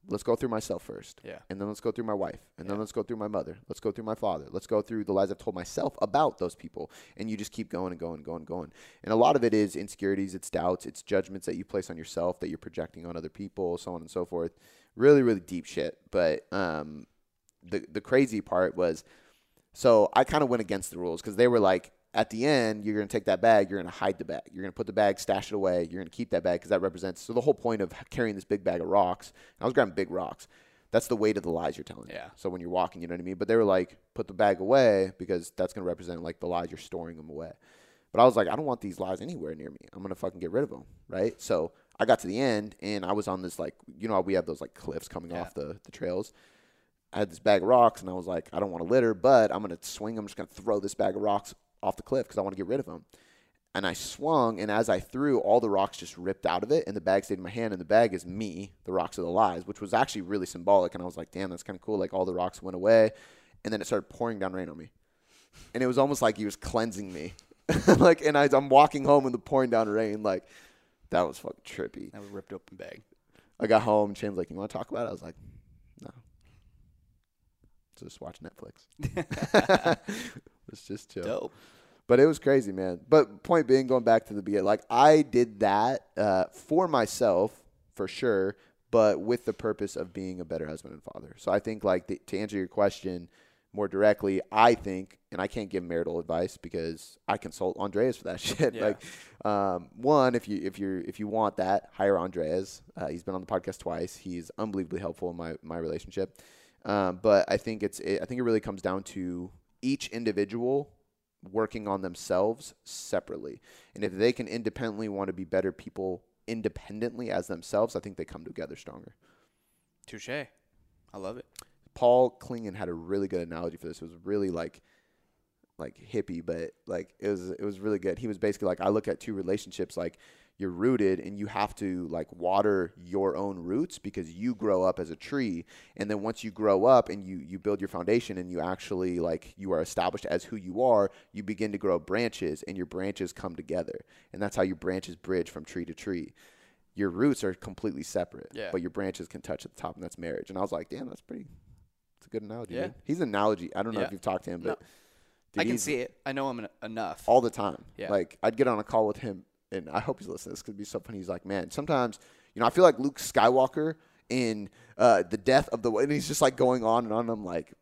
let's go through myself first. Yeah. And then let's go through my wife. And then let's go through my mother. Let's go through my father. Let's go through the lies I've told myself about those people. And you just keep going and going and going and going. And a lot of it is insecurities, it's doubts, it's judgments that you place on yourself that you're projecting on other people, so on and so forth. Really, really deep shit. But um, the the crazy part was so I kind of went against the rules because they were like, at the end, you're going to take that bag, you're going to hide the bag. You're going to put the bag, stash it away. You're going to keep that bag because that represents. So the whole point of carrying this big bag of rocks, I was grabbing big rocks. That's the weight of the lies you're telling. Yeah. So when you're walking, you know what I mean? But they were like, put the bag away because that's going to represent like the lies you're storing them away. But I was like, I don't want these lies anywhere near me. I'm going to fucking get rid of them. Right. So I got to the end and I was on this like, you know, how we have those like cliffs coming Yeah. off the, the trails. I had this bag of rocks and I was like, I don't want to litter, but I'm going to swing. I'm just going to throw this bag of rocks off the cliff because I want to get rid of them. And I swung, and as I threw, all the rocks just ripped out of it, and the bag stayed in my hand. And the bag is me, the rocks are the lies, which was actually really symbolic. And I was like, damn, that's kind of cool. Like all the rocks went away, and then it started pouring down rain on me, and it was almost like he was cleansing me. like, and I, I'm walking home in the pouring down rain, like that was fucking trippy. That was ripped open bag. I got home, Shane's like, "You want to talk about it?" I was like, "No." Just watch Netflix. Let's just chill. Dope. But it was crazy, man. But point being, going back to the beginning, like I did that uh, for myself for sure, but with the purpose of being a better husband and father. So I think, like the, to answer your question more directly, I think, and I can't give marital advice because I consult Andreas for that shit. Yeah. Like, um, one, if you if you if you want that, hire Andreas. Uh, he's been on the podcast twice. He's unbelievably helpful in my my relationship. Um, but I think it's it, I think it really comes down to each individual working on themselves separately. And if they can independently want to be better people independently as themselves, I think they come together stronger. Touche. I love it. Paul Klingon had a really good analogy for this. It was really like like hippie, but like it was it was really good. He was basically like I look at two relationships like you're rooted and you have to like water your own roots because you grow up as a tree and then once you grow up and you you build your foundation and you actually like you are established as who you are you begin to grow branches and your branches come together and that's how your branches bridge from tree to tree your roots are completely separate Yeah. but your branches can touch at the top and that's marriage and i was like damn that's pretty it's a good analogy Yeah. dude. he's an analogy i don't know Yeah. if you've talked to him No. but I can see it. I know him en- enough. all the time. Yeah. Like I'd get on a call with him, and I hope he's listening. This could be so funny. He's like, man, sometimes you know I feel like Luke Skywalker in uh, the death of the, and he's just like going on and on. And I'm like,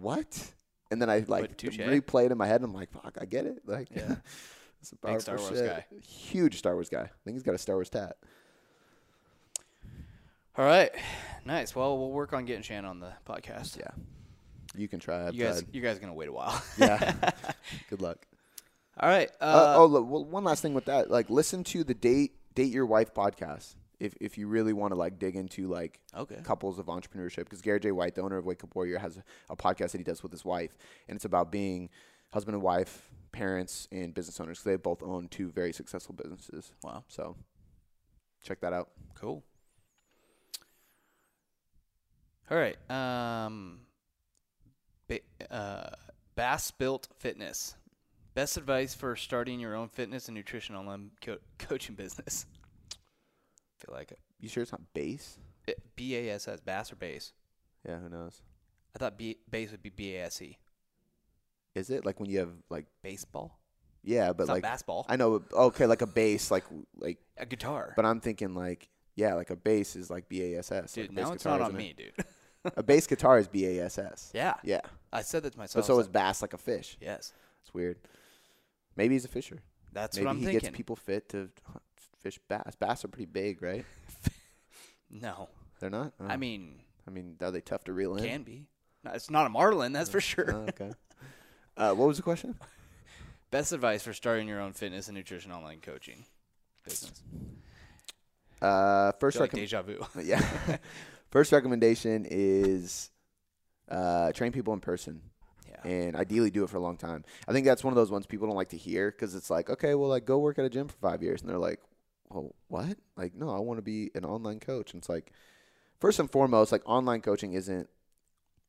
what? And then I like replay it in my head. And I'm like, fuck, I get it. Like, Yeah. it's a Big Star Wars shit. guy. Huge Star Wars guy. I think he's got a Star Wars tat. All right. Nice. Well, we'll work on getting Shannon on the podcast. Yeah, you can try. I've You guys, tried. you guys are gonna wait a while. Yeah. Good luck. All right. Uh, Uh, oh, look, well, one last thing with that. Like, listen to the date date your wife podcast if if you really want to like dig into like Okay. couples of entrepreneurship because Garrett J. White, the owner of Wake Up Warrior, has a, a podcast that he does with his wife, and it's about being husband and wife, parents, and business owners. they both own two very successful businesses. Wow. So check that out. Cool. All right. Um, ba- uh, Bass Built Fitness. Best advice for starting your own fitness and nutrition online co- coaching business. feel like it. You sure it's not base? Eh, BASS, Bass or Base? Yeah, who knows? I thought B- Base would be BASE. Is it like when you have like Baseball? yeah, but It's like not basketball. I know okay, like a bass, like like, a guitar. but I'm thinking like yeah, like a bass is like B A S S. dude, like a bass now it's guitar, not on isn't me, it? dude. A bass guitar is B A S S. yeah. Yeah, I said that to myself. but so I is bass like a fish. yes. It's weird. Maybe he's a fisher. That's Maybe what I'm he thinking. gets people fit to fish bass. Bass are pretty big, right? no. They're not. Oh. I mean, I mean, are they tough to reel in? can be. No, it's not a marlin, that's for sure. Oh, okay. Uh, what was the question? Best advice for starting your own fitness and nutrition online coaching business. Uh, first, like deja vu. yeah. first recommendation is uh, train people in person. And ideally do it for a long time. I think that's one of those ones people don't like to hear because it's like, okay, well, like go work at a gym for five years, and they're like, well, what? Like, no, I want to be an online coach. And it's like, first and foremost, like online coaching isn't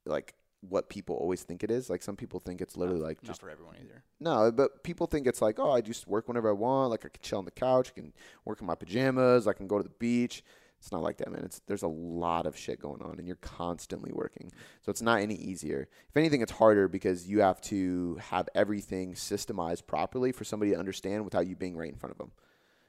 like what people always think it is. Like some people think it's literally like Not just for everyone either. no, but people think it's like, oh, I just work whenever I want. Like I can chill on the couch, I can work in my pajamas, I can go to the beach. It's not like that, man. It's there's a lot of shit going on, and you're constantly working. So it's not any easier. If anything, it's harder because you have to have everything systemized properly for somebody to understand without you being right in front of them.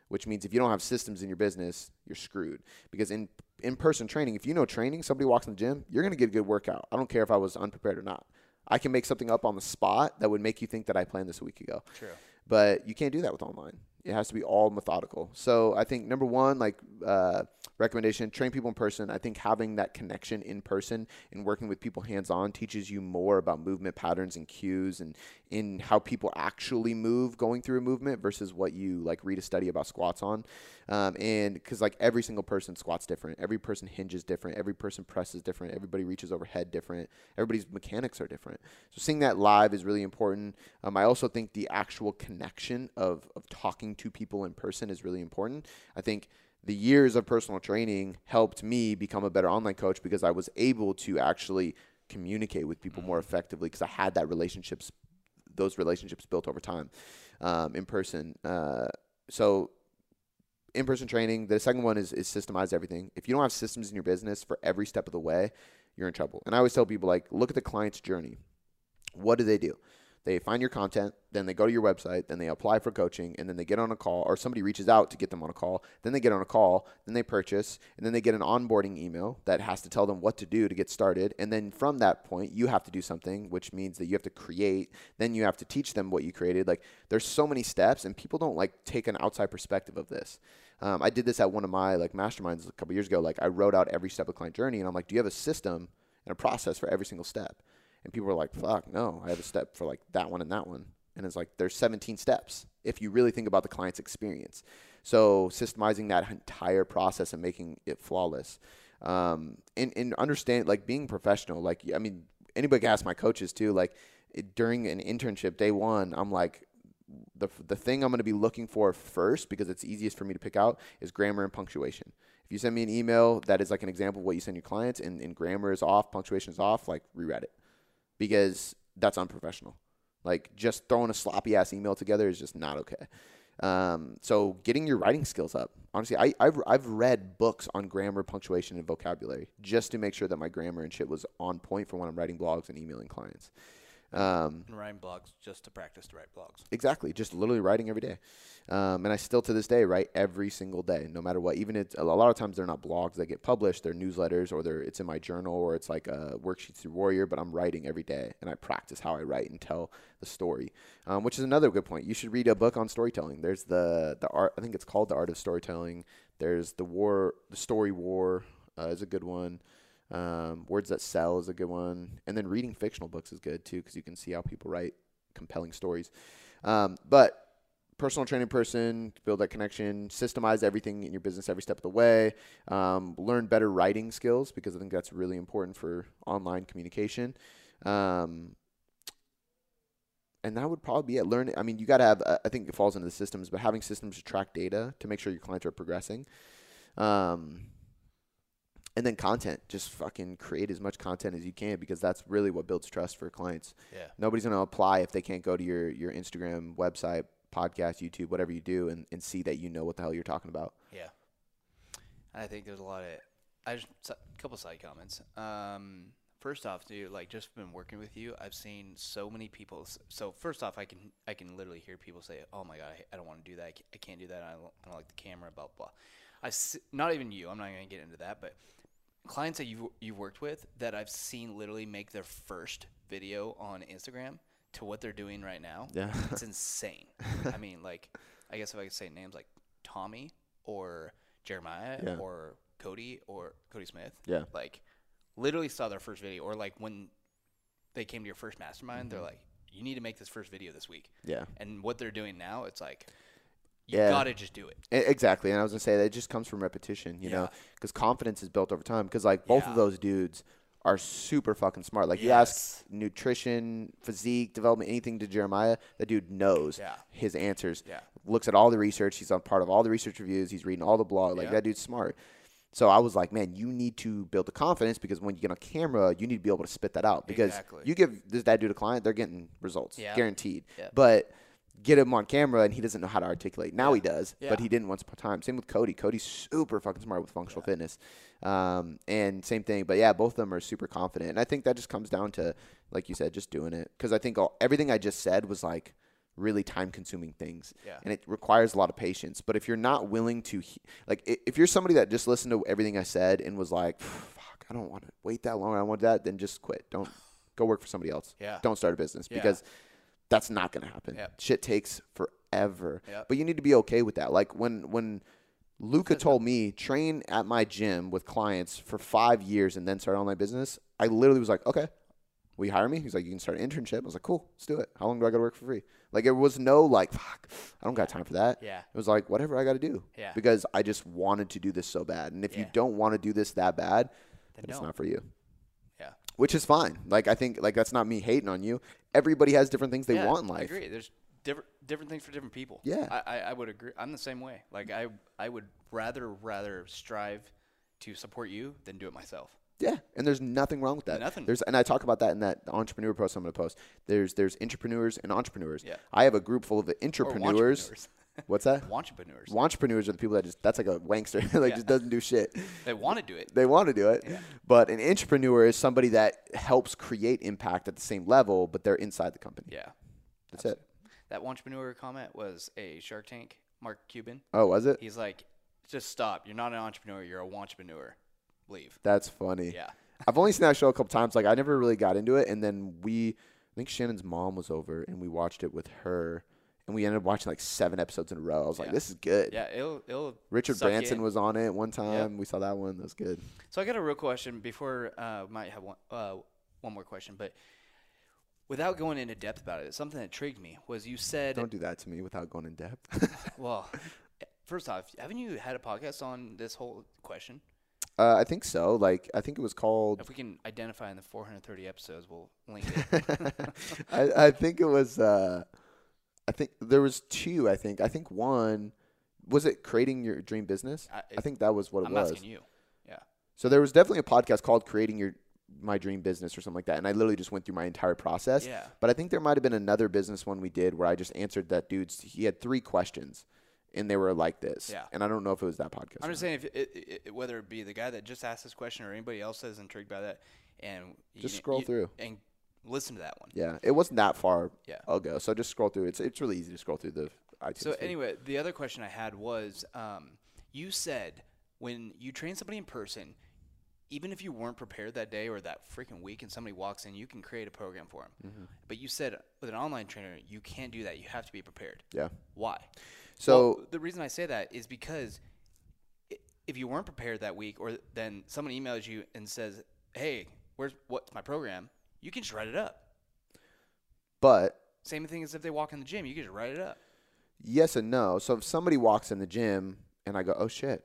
Which means if you don't have systems in your business, you're screwed. Because in in-person training, if you know training, somebody walks in the gym, you're gonna get a good workout. I don't care if I was unprepared or not. I can make something up on the spot that would make you think that I planned this a week ago. True. But you can't do that with online. It has to be all methodical. So I think number one, like uh, recommendation, train people in person. I think having that connection in person and working with people hands on teaches you more about movement patterns and cues and in how people actually move going through a movement versus what you like read a study about squats on. Um, and because like every single person squats different, every person hinges different, every person presses different, everybody reaches overhead different, everybody's mechanics are different. So seeing that live is really important. Um, I also think the actual connection of of talking to people in person is really important. I think the years of personal training helped me become a better online coach because I was able to actually communicate with people more effectively because I had that relationships, those relationships built over time, um, in person. Uh, so in-person training. The second one is is systemize everything. If you don't have systems in your business for every step of the way, you're in trouble. And I always tell people like, look at the client's journey. What do they do? They find your content, then they go to your website, then they apply for coaching, and then they get on a call, or somebody reaches out to get them on a call. Then they get on a call, then they purchase, and then they get an onboarding email that has to tell them what to do to get started. And then from that point, you have to do something, which means that you have to create. Then you have to teach them what you created. Like there's so many steps, and people don't like take an outside perspective of this. Um, I did this at one of my like masterminds a couple years ago. Like I wrote out every step of client journey, and I'm like, do you have a system and a process for every single step? And people were like, fuck, no, I have a step for like that one and that one. And it's like, there's 17 steps if you really think about the client's experience. So systemizing that entire process and making it flawless. Um, and, and understand, like being professional, like, I mean, anybody can ask my coaches too, like it, during an internship, day one, I'm like, the, the thing I'm going to be looking for first, because it's easiest for me to pick out, is grammar and punctuation. If you send me an email that is like an example of what you send your clients and, and grammar is off, punctuation is off, like reread it because that's unprofessional. Like just throwing a sloppy ass email together is just not okay. Um, so getting your writing skills up. Honestly, I, I've, I've read books on grammar, punctuation, and vocabulary just to make sure that my grammar and shit was on point for when I'm writing blogs and emailing clients. Um, And writing blogs just to practice to write blogs. Exactly, just literally writing every day, um, and I still to this day write every single day, no matter what. Even it's a lot of times they're not blogs that get published; they're newsletters, or they're it's in my journal, or it's like a worksheets through Warrior. But I'm writing every day, and I practice how I write and tell the story, um, which is another good point. You should read a book on storytelling. There's the the art. I think it's called the Art of Storytelling. There's the War, the Story War uh, is a good one. Um, Words That Sell is a good one, and then reading fictional books is good too because you can see how people write compelling stories. Um, but personal training person, build that connection, systemize everything in your business every step of the way. Um, learn better writing skills because I think that's really important for online communication. Um, and that would probably be it. Learn. I mean, you got to have. Uh, I think it falls into the systems, but having systems to track data to make sure your clients are progressing. Um, and then content just fucking create as much content as you can because that's really what builds trust for clients Yeah. nobody's going to apply if they can't go to your your instagram website podcast youtube whatever you do and, and see that you know what the hell you're talking about Yeah. I think there's a lot of. I just a couple side comments. Um, first off, dude, like just been working with you, I've seen so many people. So first off, I can I can literally hear people say, "Oh my god, I, I don't want to do that. I can't, do that. I don't, I don't like the camera." Blah blah. I not even you. I'm not gonna get into that, but clients that you've you've worked with that I've seen literally make their first video on Instagram to what they're doing right now. Yeah. it's insane. I mean, like, I guess if I could say names like Tommy or Jeremiah Yeah. or Cody or Cody Smith, Yeah. like, literally saw their first video, or like when they came to your first mastermind, they're mm-hmm. like, you need to make this first video this week. yeah And what they're doing now, it's like, you Yeah. gotta just do it. Exactly, and I was gonna say that it just comes from repetition, you know, because confidence is built over time. Because like both Yeah. of those dudes are super fucking smart. Like you ask Yes. nutrition, physique, development, anything to Jeremiah, that dude knows Yeah. his answers. Yeah. looks at all the research. He's on part of all the research reviews. He's reading all the blog. Like Yeah. that dude's smart. So I was like, man, you need to build the confidence because when you get on camera, you need to be able to spit that out. Because Exactly. you give this that dude a client, they're getting results, Yeah. guaranteed. Yeah. But get him on camera and he doesn't know how to articulate. Now he does, Yeah. but he didn't once upon a time. Same with Cody. Cody's super fucking smart with functional fitness. Um, and same thing, but yeah, both of them are super confident. And I think that just comes down to, like you said, just doing it. Because I think all, everything I just said was like really time consuming things. Yeah. And it requires a lot of patience. But if you're not willing to, he- like, if you're somebody that just listened to everything I said and was like, fuck, I don't want to wait that long, I want that, then just quit. Don't go work for somebody else. Yeah. Don't start a business Yeah. because that's not going to happen. Yep. Shit takes forever. Yep. But you need to be okay with that. Like when when Luca told me train at my gym with clients for five years and then start online business, I literally was like, okay, will you hire me? He's like, you can start an internship. I was like, cool, let's do it. How long do I got to work for free? Like it was no like, fuck, I don't got time for that. Yeah. It was like whatever I got to do. Yeah. Because I just wanted to do this so bad, and if you don't want to do this that bad, then it's not for you Yeah. Which is fine. Like I think like that's not me hating on you. Everybody has different things they yeah, want in life. I agree. There's different different things for different people. Yeah. I, I, I would agree. I'm the same way. Like I I would rather rather strive to support you than do it myself. Yeah, and there's nothing wrong with that. Nothing. There's and I talk about that in that entrepreneur post I'm going to post. There's there's entrepreneurs and entrepreneurs. Yeah. I have a group full of entrepreneurs. What's that? Wantrepreneurs. Entrepreneurs are the people that just that's like a wankster like Yeah. just doesn't do shit. They want to do it. They want to do it. Yeah. But an entrepreneur is somebody that helps create impact at the same level, but they're inside the company. Yeah. That's it. That entrepreneur comment was a Shark Tank, Mark Cuban. Oh, was it? He's like, just stop. You're not an entrepreneur. You're a wantrepreneur. Leave. That's funny. Yeah. I've only seen that show a couple times. Like I never really got into it, and then we, I think Shannon's mom was over, and we watched it with her, and we ended up watching like seven episodes in a row. I was like, this is good. Yeah. It'll it'll. Richard Branson was on it one time. We saw that one. That was good. So I got a real question before uh, we might have one uh, one more question, but without going into depth about it, something that intrigued me was you said, Don't do that to me without going in depth. well, first off, haven't you had a podcast on this whole question? uh, I think so. Like I think it was called. If we can identify in the 430 episodes, we'll link it. I, I think it was. Uh, I think there was two. I think. I think one was it creating your dream business. I- I think that was what it I'm was. asking you. Yeah. So there was definitely a podcast called Creating Your My Dream Business or something like that, and I literally just went through my entire process. Yeah. But I think there might have been another business one we did where I just answered that dude's. He had three questions, and they were like this. Yeah. And I don't know if it was that podcast. I'm just saying, if it, it, it, whether it be the guy that just asked this question or anybody else that's intrigued by that, and Just scroll you- through. and listen to that one. yeah, it wasn't that far Yeah. ago. So just scroll through. It's it's really easy to scroll through the iTunes. So feed. anyway, the other question I had was, um, you said when you train somebody in person, even if you weren't prepared that day or that freaking week, and somebody walks in, you can create a program for them. Mm-hmm. But you said with an online trainer, you can't do that. You have to be prepared. yeah. Why? So Well, the reason I say that is because if you weren't prepared that week, or then someone emails you and says, "Hey, where's what's my program?" You can just write it up. but Same thing as if they walk in the gym, you can just write it up. yes and no. So if somebody walks in the gym and I go, oh shit,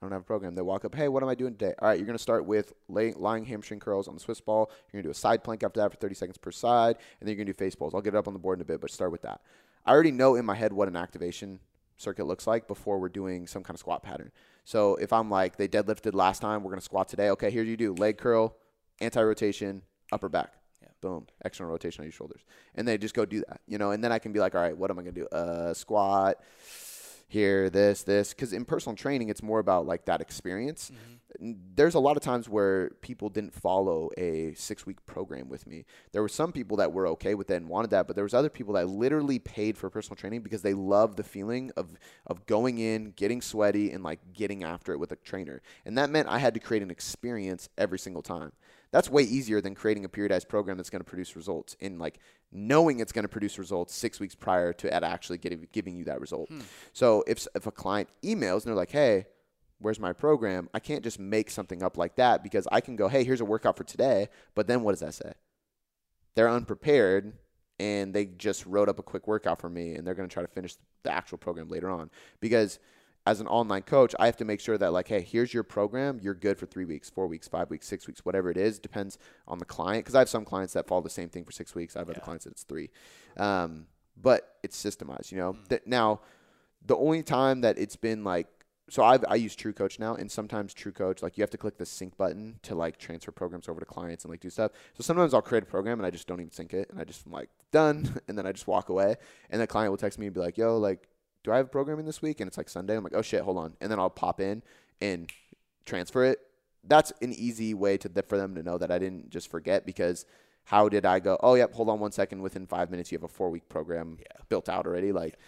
I don't have a program. They walk up, hey, what am I doing today? All right, you're going to start with lay, lying hamstring curls on the Swiss ball. You're going to do a side plank after that for 30 seconds per side, and then you're going to do face pulls. I'll get it up on the board in a bit, but start with that. I already know in my head what an activation circuit looks like before we're doing some kind of squat pattern. So if I'm like, they deadlifted last time, we're going to squat today. Okay, here you do leg curl, anti rotation, upper back. Yeah. Boom, external rotation on your shoulders, and they just go do that, you know. And then I can be like, all right, what am I gonna do? Uh, squat here, this, this. Because in personal training, it's more about like that experience. N- There's a lot of times where people didn't follow a six week program with me. There were some people that were okay with it and wanted that, but there was other people that literally paid for personal training because they love the feeling of of going in, getting sweaty, and like getting after it with a trainer. And that meant I had to create an experience every single time. That's way easier than creating a periodized program that's going to produce results in like knowing it's going to produce results six weeks prior to actually getting, giving you that result. Hmm. So if, if a client emails and they're like, hey, where's my program? I can't just make something up like that because I can go, hey, here's a workout for today. But then what does that say? They're unprepared and they just wrote up a quick workout for me and they're going to try to finish the actual program later on because as an online coach i have to make sure that like hey here's your program. You're good for three weeks four weeks five weeks six weeks whatever it is. Depends on the client because i have some clients that follow the same thing for six weeks. I have other clients that it's three. Um, but it's systemized you know? That now the only time that it's been like so I've, I use True Coach now, and sometimes True Coach, like you have to click the sync button to like transfer programs over to clients and like do stuff. So sometimes I'll create a program and I just don't even sync it, and I just am like done, and then I just walk away, and the client will text me and be like, "Yo, like, do I have programming this week?" And it's like Sunday. I'm like, "Oh shit, hold on," and then I'll pop in and transfer it. That's an easy way to for them to know that I didn't just forget because how did I go? Oh, yep. Hold on one second. Within five minutes, you have a four week program Yeah. built out already. Like,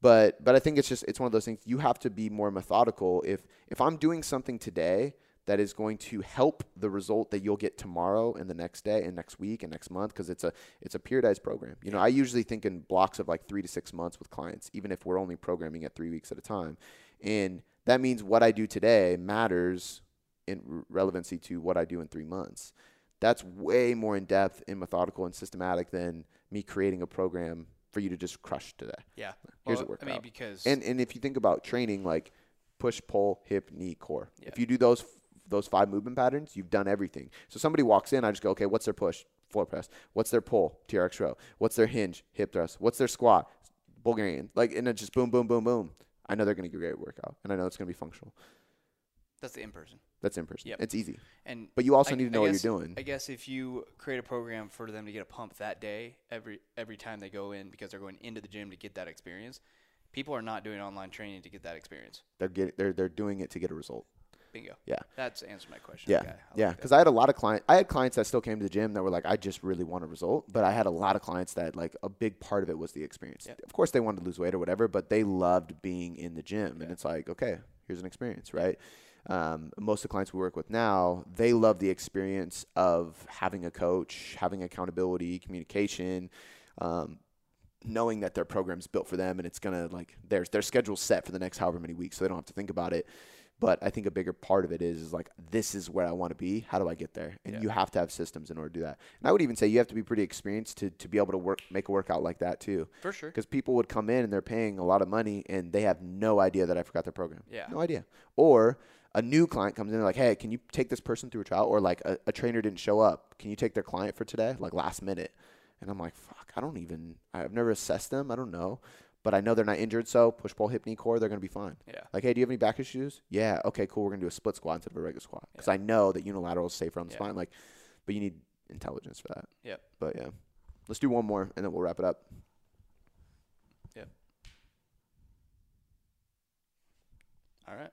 but but I think it's just it's one of those things. You have to be more methodical. If if I'm doing something today that is going to help the result that you'll get tomorrow and the next day and next week and next month because it's a it's a periodized program. You know, I usually think in blocks of like three to six months with clients, even if we're only programming at three weeks at a time, and that means what I do today matters in relevancy to what I do in three months. That's way more in depth and methodical and systematic than me creating a program for you to just crush today. Yeah. Here's Well, a workout. I mean, because And and if you think about training, like push, pull, hip, knee, core. Yeah. If you do those those five movement patterns, you've done everything. So somebody walks in, I just go, okay, what's their push? Floor press. What's their pull? TRX row. What's their hinge? Hip thrust. What's their squat? Bulgarian. Like and then just boom, boom, boom, boom. I know they're gonna get a great workout, and I know it's gonna be functional. that's the in person. That's in person. Yep. It's easy, And but you also I- need to know what you're doing. I guess if you create a program for them to get a pump that day, every every time they go in because they're going into the gym to get that experience, people are not doing online training to get that experience. They're getting they're they're doing it to get a result. Bingo. Yeah. That's answered my question. Yeah, Okay, yeah. Because I had a lot of clients. I had clients that still came to the gym that were like, I just really want a result. But I had a lot of clients that like a big part of it was the experience. Yeah. Of course, they wanted to lose weight or whatever, but they loved being in the gym. And it's like, okay, here's an experience, right? Um, most of the clients we work with now, they love the experience of having a coach, having accountability, communication. Um, knowing that their program's built for them and it's gonna like their their schedule's set for the next however many weeks, so they don't have to think about it. But I think a bigger part of it is is like this is where I want to be. How do I get there? And Yeah. you have to have systems in order to do that. And I would even say you have to be pretty experienced to to be able to work make a workout like that too. for sure. Because people would come in and they're paying a lot of money and they have no idea that I forgot their program. Yeah. No idea. Or a new client comes in and like, hey, can you take this person through a trial? Or like a, a trainer didn't show up. Can you take their client for today? Like last minute. And I'm like, fuck, I don't even, I've never assessed them. I don't know. But I know they're not injured. So push, pull, hip, knee, core, they're going to be fine. Yeah. Like, hey, do you have any back issues? Yeah. Okay, cool. We're going to do a split squat instead of a regular squat. Because I know that unilateral is safer on the Yeah. spine. Like, but you need intelligence for that. Yep. But yeah. Let's do one more and then we'll wrap it up. Yeah. All right.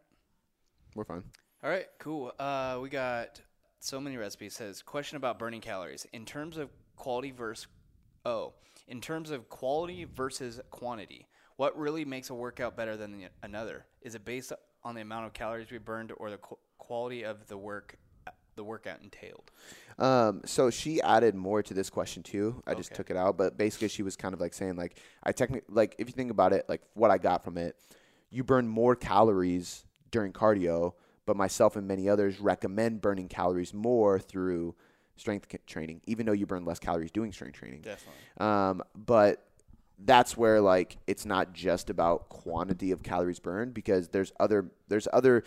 We're fine. All right, cool. Uh, we got so many recipes. It says question about burning calories in terms of quality versus oh, in terms of quality versus quantity. What really makes a workout better than the, another? Is it based on the amount of calories we burned or the qu- quality of the work the workout entailed? Um, so she added more to this question too. I just took it out, but basically she was kind of like saying like I technically like if you think about it, like what I got from it, you burn more calories during cardio, but myself and many others recommend burning calories more through strength training, even though you burn less calories doing strength training. Definitely. Um, but that's where like it's not just about quantity of calories burned because there's other there's other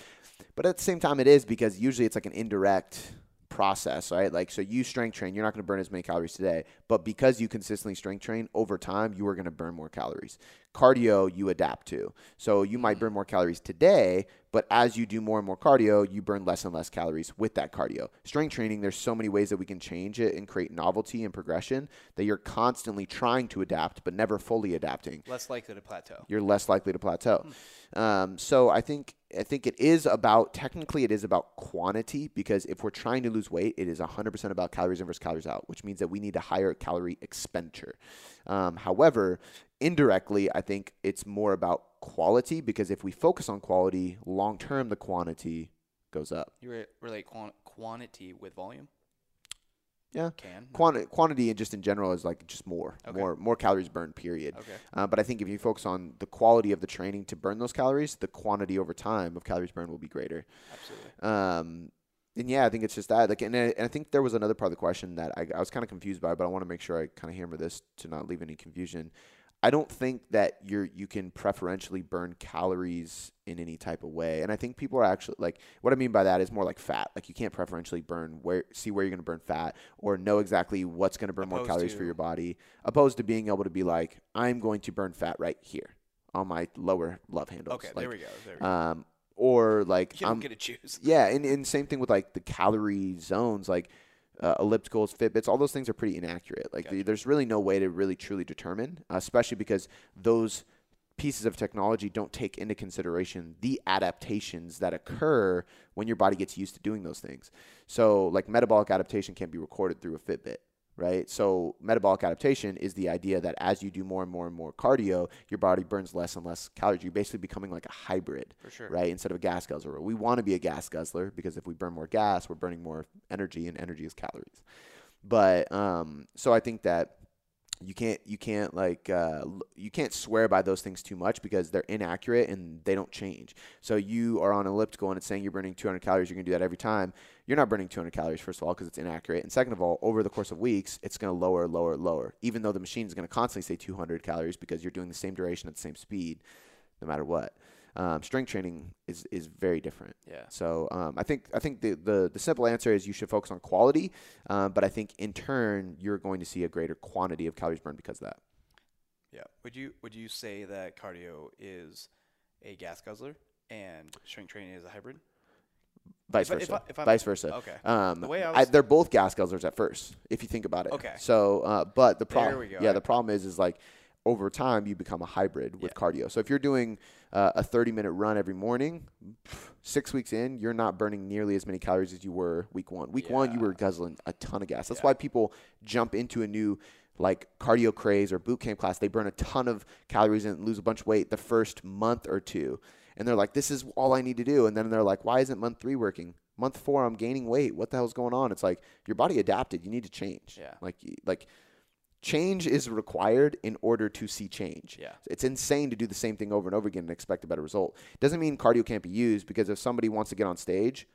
but at the same time it is because usually it's like an indirect process right? Like so you strength train you're not going to burn as many calories today but because you consistently strength train over time you are going to burn more calories. Cardio you adapt to. So you might burn more calories today but as you do more and more cardio you burn less and less calories with that cardio. Strength training there's so many ways that we can change it and create novelty and progression that you're constantly trying to adapt but never fully adapting. Less likely to plateau. you're less likely to plateau. Um, so I think I think it is about technically it is about quantity because if we're trying to lose weight, it is 100% about calories in versus calories out, which means that we need a higher calorie expenditure. Um, however, indirectly, I think it's more about quality because if we focus on quality, long term the quantity goes up. You relate quan- quantity with volume? Yeah. Can. Quanti- quantity and just in general is like just more, Okay. more, more calories burned. Period. Okay. Uh, but I think if you focus on the quality of the training to burn those calories, the quantity over time of calories burned will be greater. Absolutely. Um, and yeah, I think it's just that. Like, and I, and I think there was another part of the question that I, I was kind of confused by, but I want to make sure I kind of hammer this to not leave any confusion. I don't think that you're you can preferentially burn calories in any type of way, and I think people are actually like what I mean by that is more like fat. Like you can't preferentially burn where see where you're going to burn fat or know exactly what's going to burn more calories for your body, opposed to being able to be like I'm going to burn fat right here on my lower love handles. Okay, Like, there we go. There we go. um, or like You I'm going to choose. yeah, and, and same thing with like the calorie zones, like uh, ellipticals, Fitbits, all those things are pretty inaccurate. Like the, there's really no way to really truly determine, uh, especially because those pieces of technology don't take into consideration the adaptations that occur when your body gets used to doing those things. So like metabolic adaptation can't be recorded through a Fitbit. Right. So, metabolic adaptation is the idea that as you do more and more and more cardio, your body burns less and less calories. You're basically becoming like a hybrid For sure. right? Instead of a gas guzzler. We want to be a gas guzzler because if we burn more gas, we're burning more energy, and energy is calories. But um, so I think that you can't you can't like uh, you can't swear by those things too much because they're inaccurate and they don't change. So you are on elliptical and it's saying you're burning 200 calories. You're gonna do that every time. You're not burning 200 calories first of all because it's inaccurate, and second of all, over the course of weeks, it's gonna lower, lower, lower. Even though the machine is gonna constantly say 200 calories because you're doing the same duration at the same speed, no matter what. Um, strength training is is very different. Yeah. So um, I think I think the, the the simple answer is you should focus on quality, um, but I think in turn you're going to see a greater quantity of calories burned because of that. Yeah. Would you would you say that cardio is a gas guzzler and strength training is a hybrid? Vice If versa. if I- if Vice versa. Okay. Um, The way I I they're both gas guzzlers at first, if you think about it. Okay. So, uh, but the problem, yeah, Alright. the problem is, is like over time you become a hybrid with Yeah. cardio. So if you're doing uh, a 30 minute run every morning, six weeks in, you're not burning nearly as many calories as you were week one. Week one, you were guzzling a ton of gas. That's Yeah. why people jump into a new like cardio craze or boot camp class. They burn a ton of calories and lose a bunch of weight the first month or two. And they're like, this is all I need to do. And then they're like, why isn't month three working? Month four, I'm gaining weight. What the hell's going on? It's like your body adapted. You need to change. Yeah. Like, like change is required in order to see change. Yeah. It's insane to do the same thing over and over again and expect a better result. Doesn't mean cardio can't be used because if somebody wants to get on stage,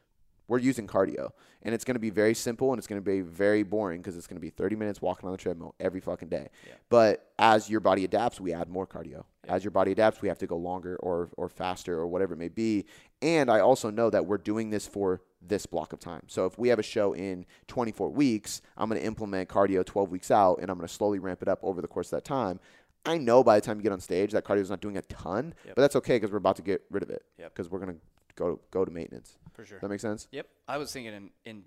we're using cardio and it's going to be very simple and it's going to be very boring because it's going to be 30 minutes walking on the treadmill every fucking day. Yeah. But as your body adapts, we add more cardio. As your body adapts, we have to go longer or or faster or whatever it may be. And I also know that we're doing this for this block of time. So if we have a show in 24 weeks, I'm going to implement cardio 12 weeks out and I'm going to slowly ramp it up over the course of that time. I know by the time you get on stage that cardio is not doing a ton, Yep. but that's okay because we're about to get rid of it. Yep. Because we're going to go go to maintenance. For sure. Does that makes sense? Yep. I was thinking in, in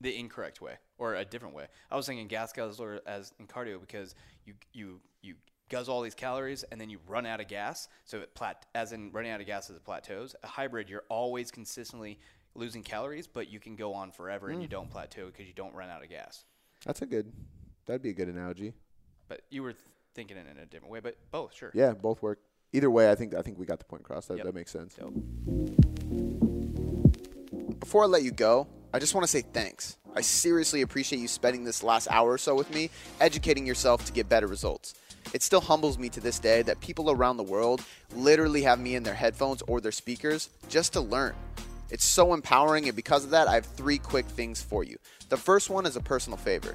the incorrect way or a different way. I was thinking gas guzzler as in cardio because you you you guzz all these calories and then you run out of gas. So it plat as in running out of gas as it plateaus. A hybrid, you're always consistently losing calories, but you can go on forever and you mm. don't plateau because you don't run out of gas. That's a good. That'd be a good analogy. But you were th- thinking it in a different way. But both, sure. Yeah, both work. Either way, I think I think we got the point across. That, Yep. that makes sense. Dope. Before I let you go, I just want to say thanks. I seriously appreciate you spending this last hour or so with me, educating yourself to get better results. It still humbles me to this day that people around the world literally have me in their headphones or their speakers just to learn. It's so empowering, and because of that, I have three quick things for you. The first one is a personal favor.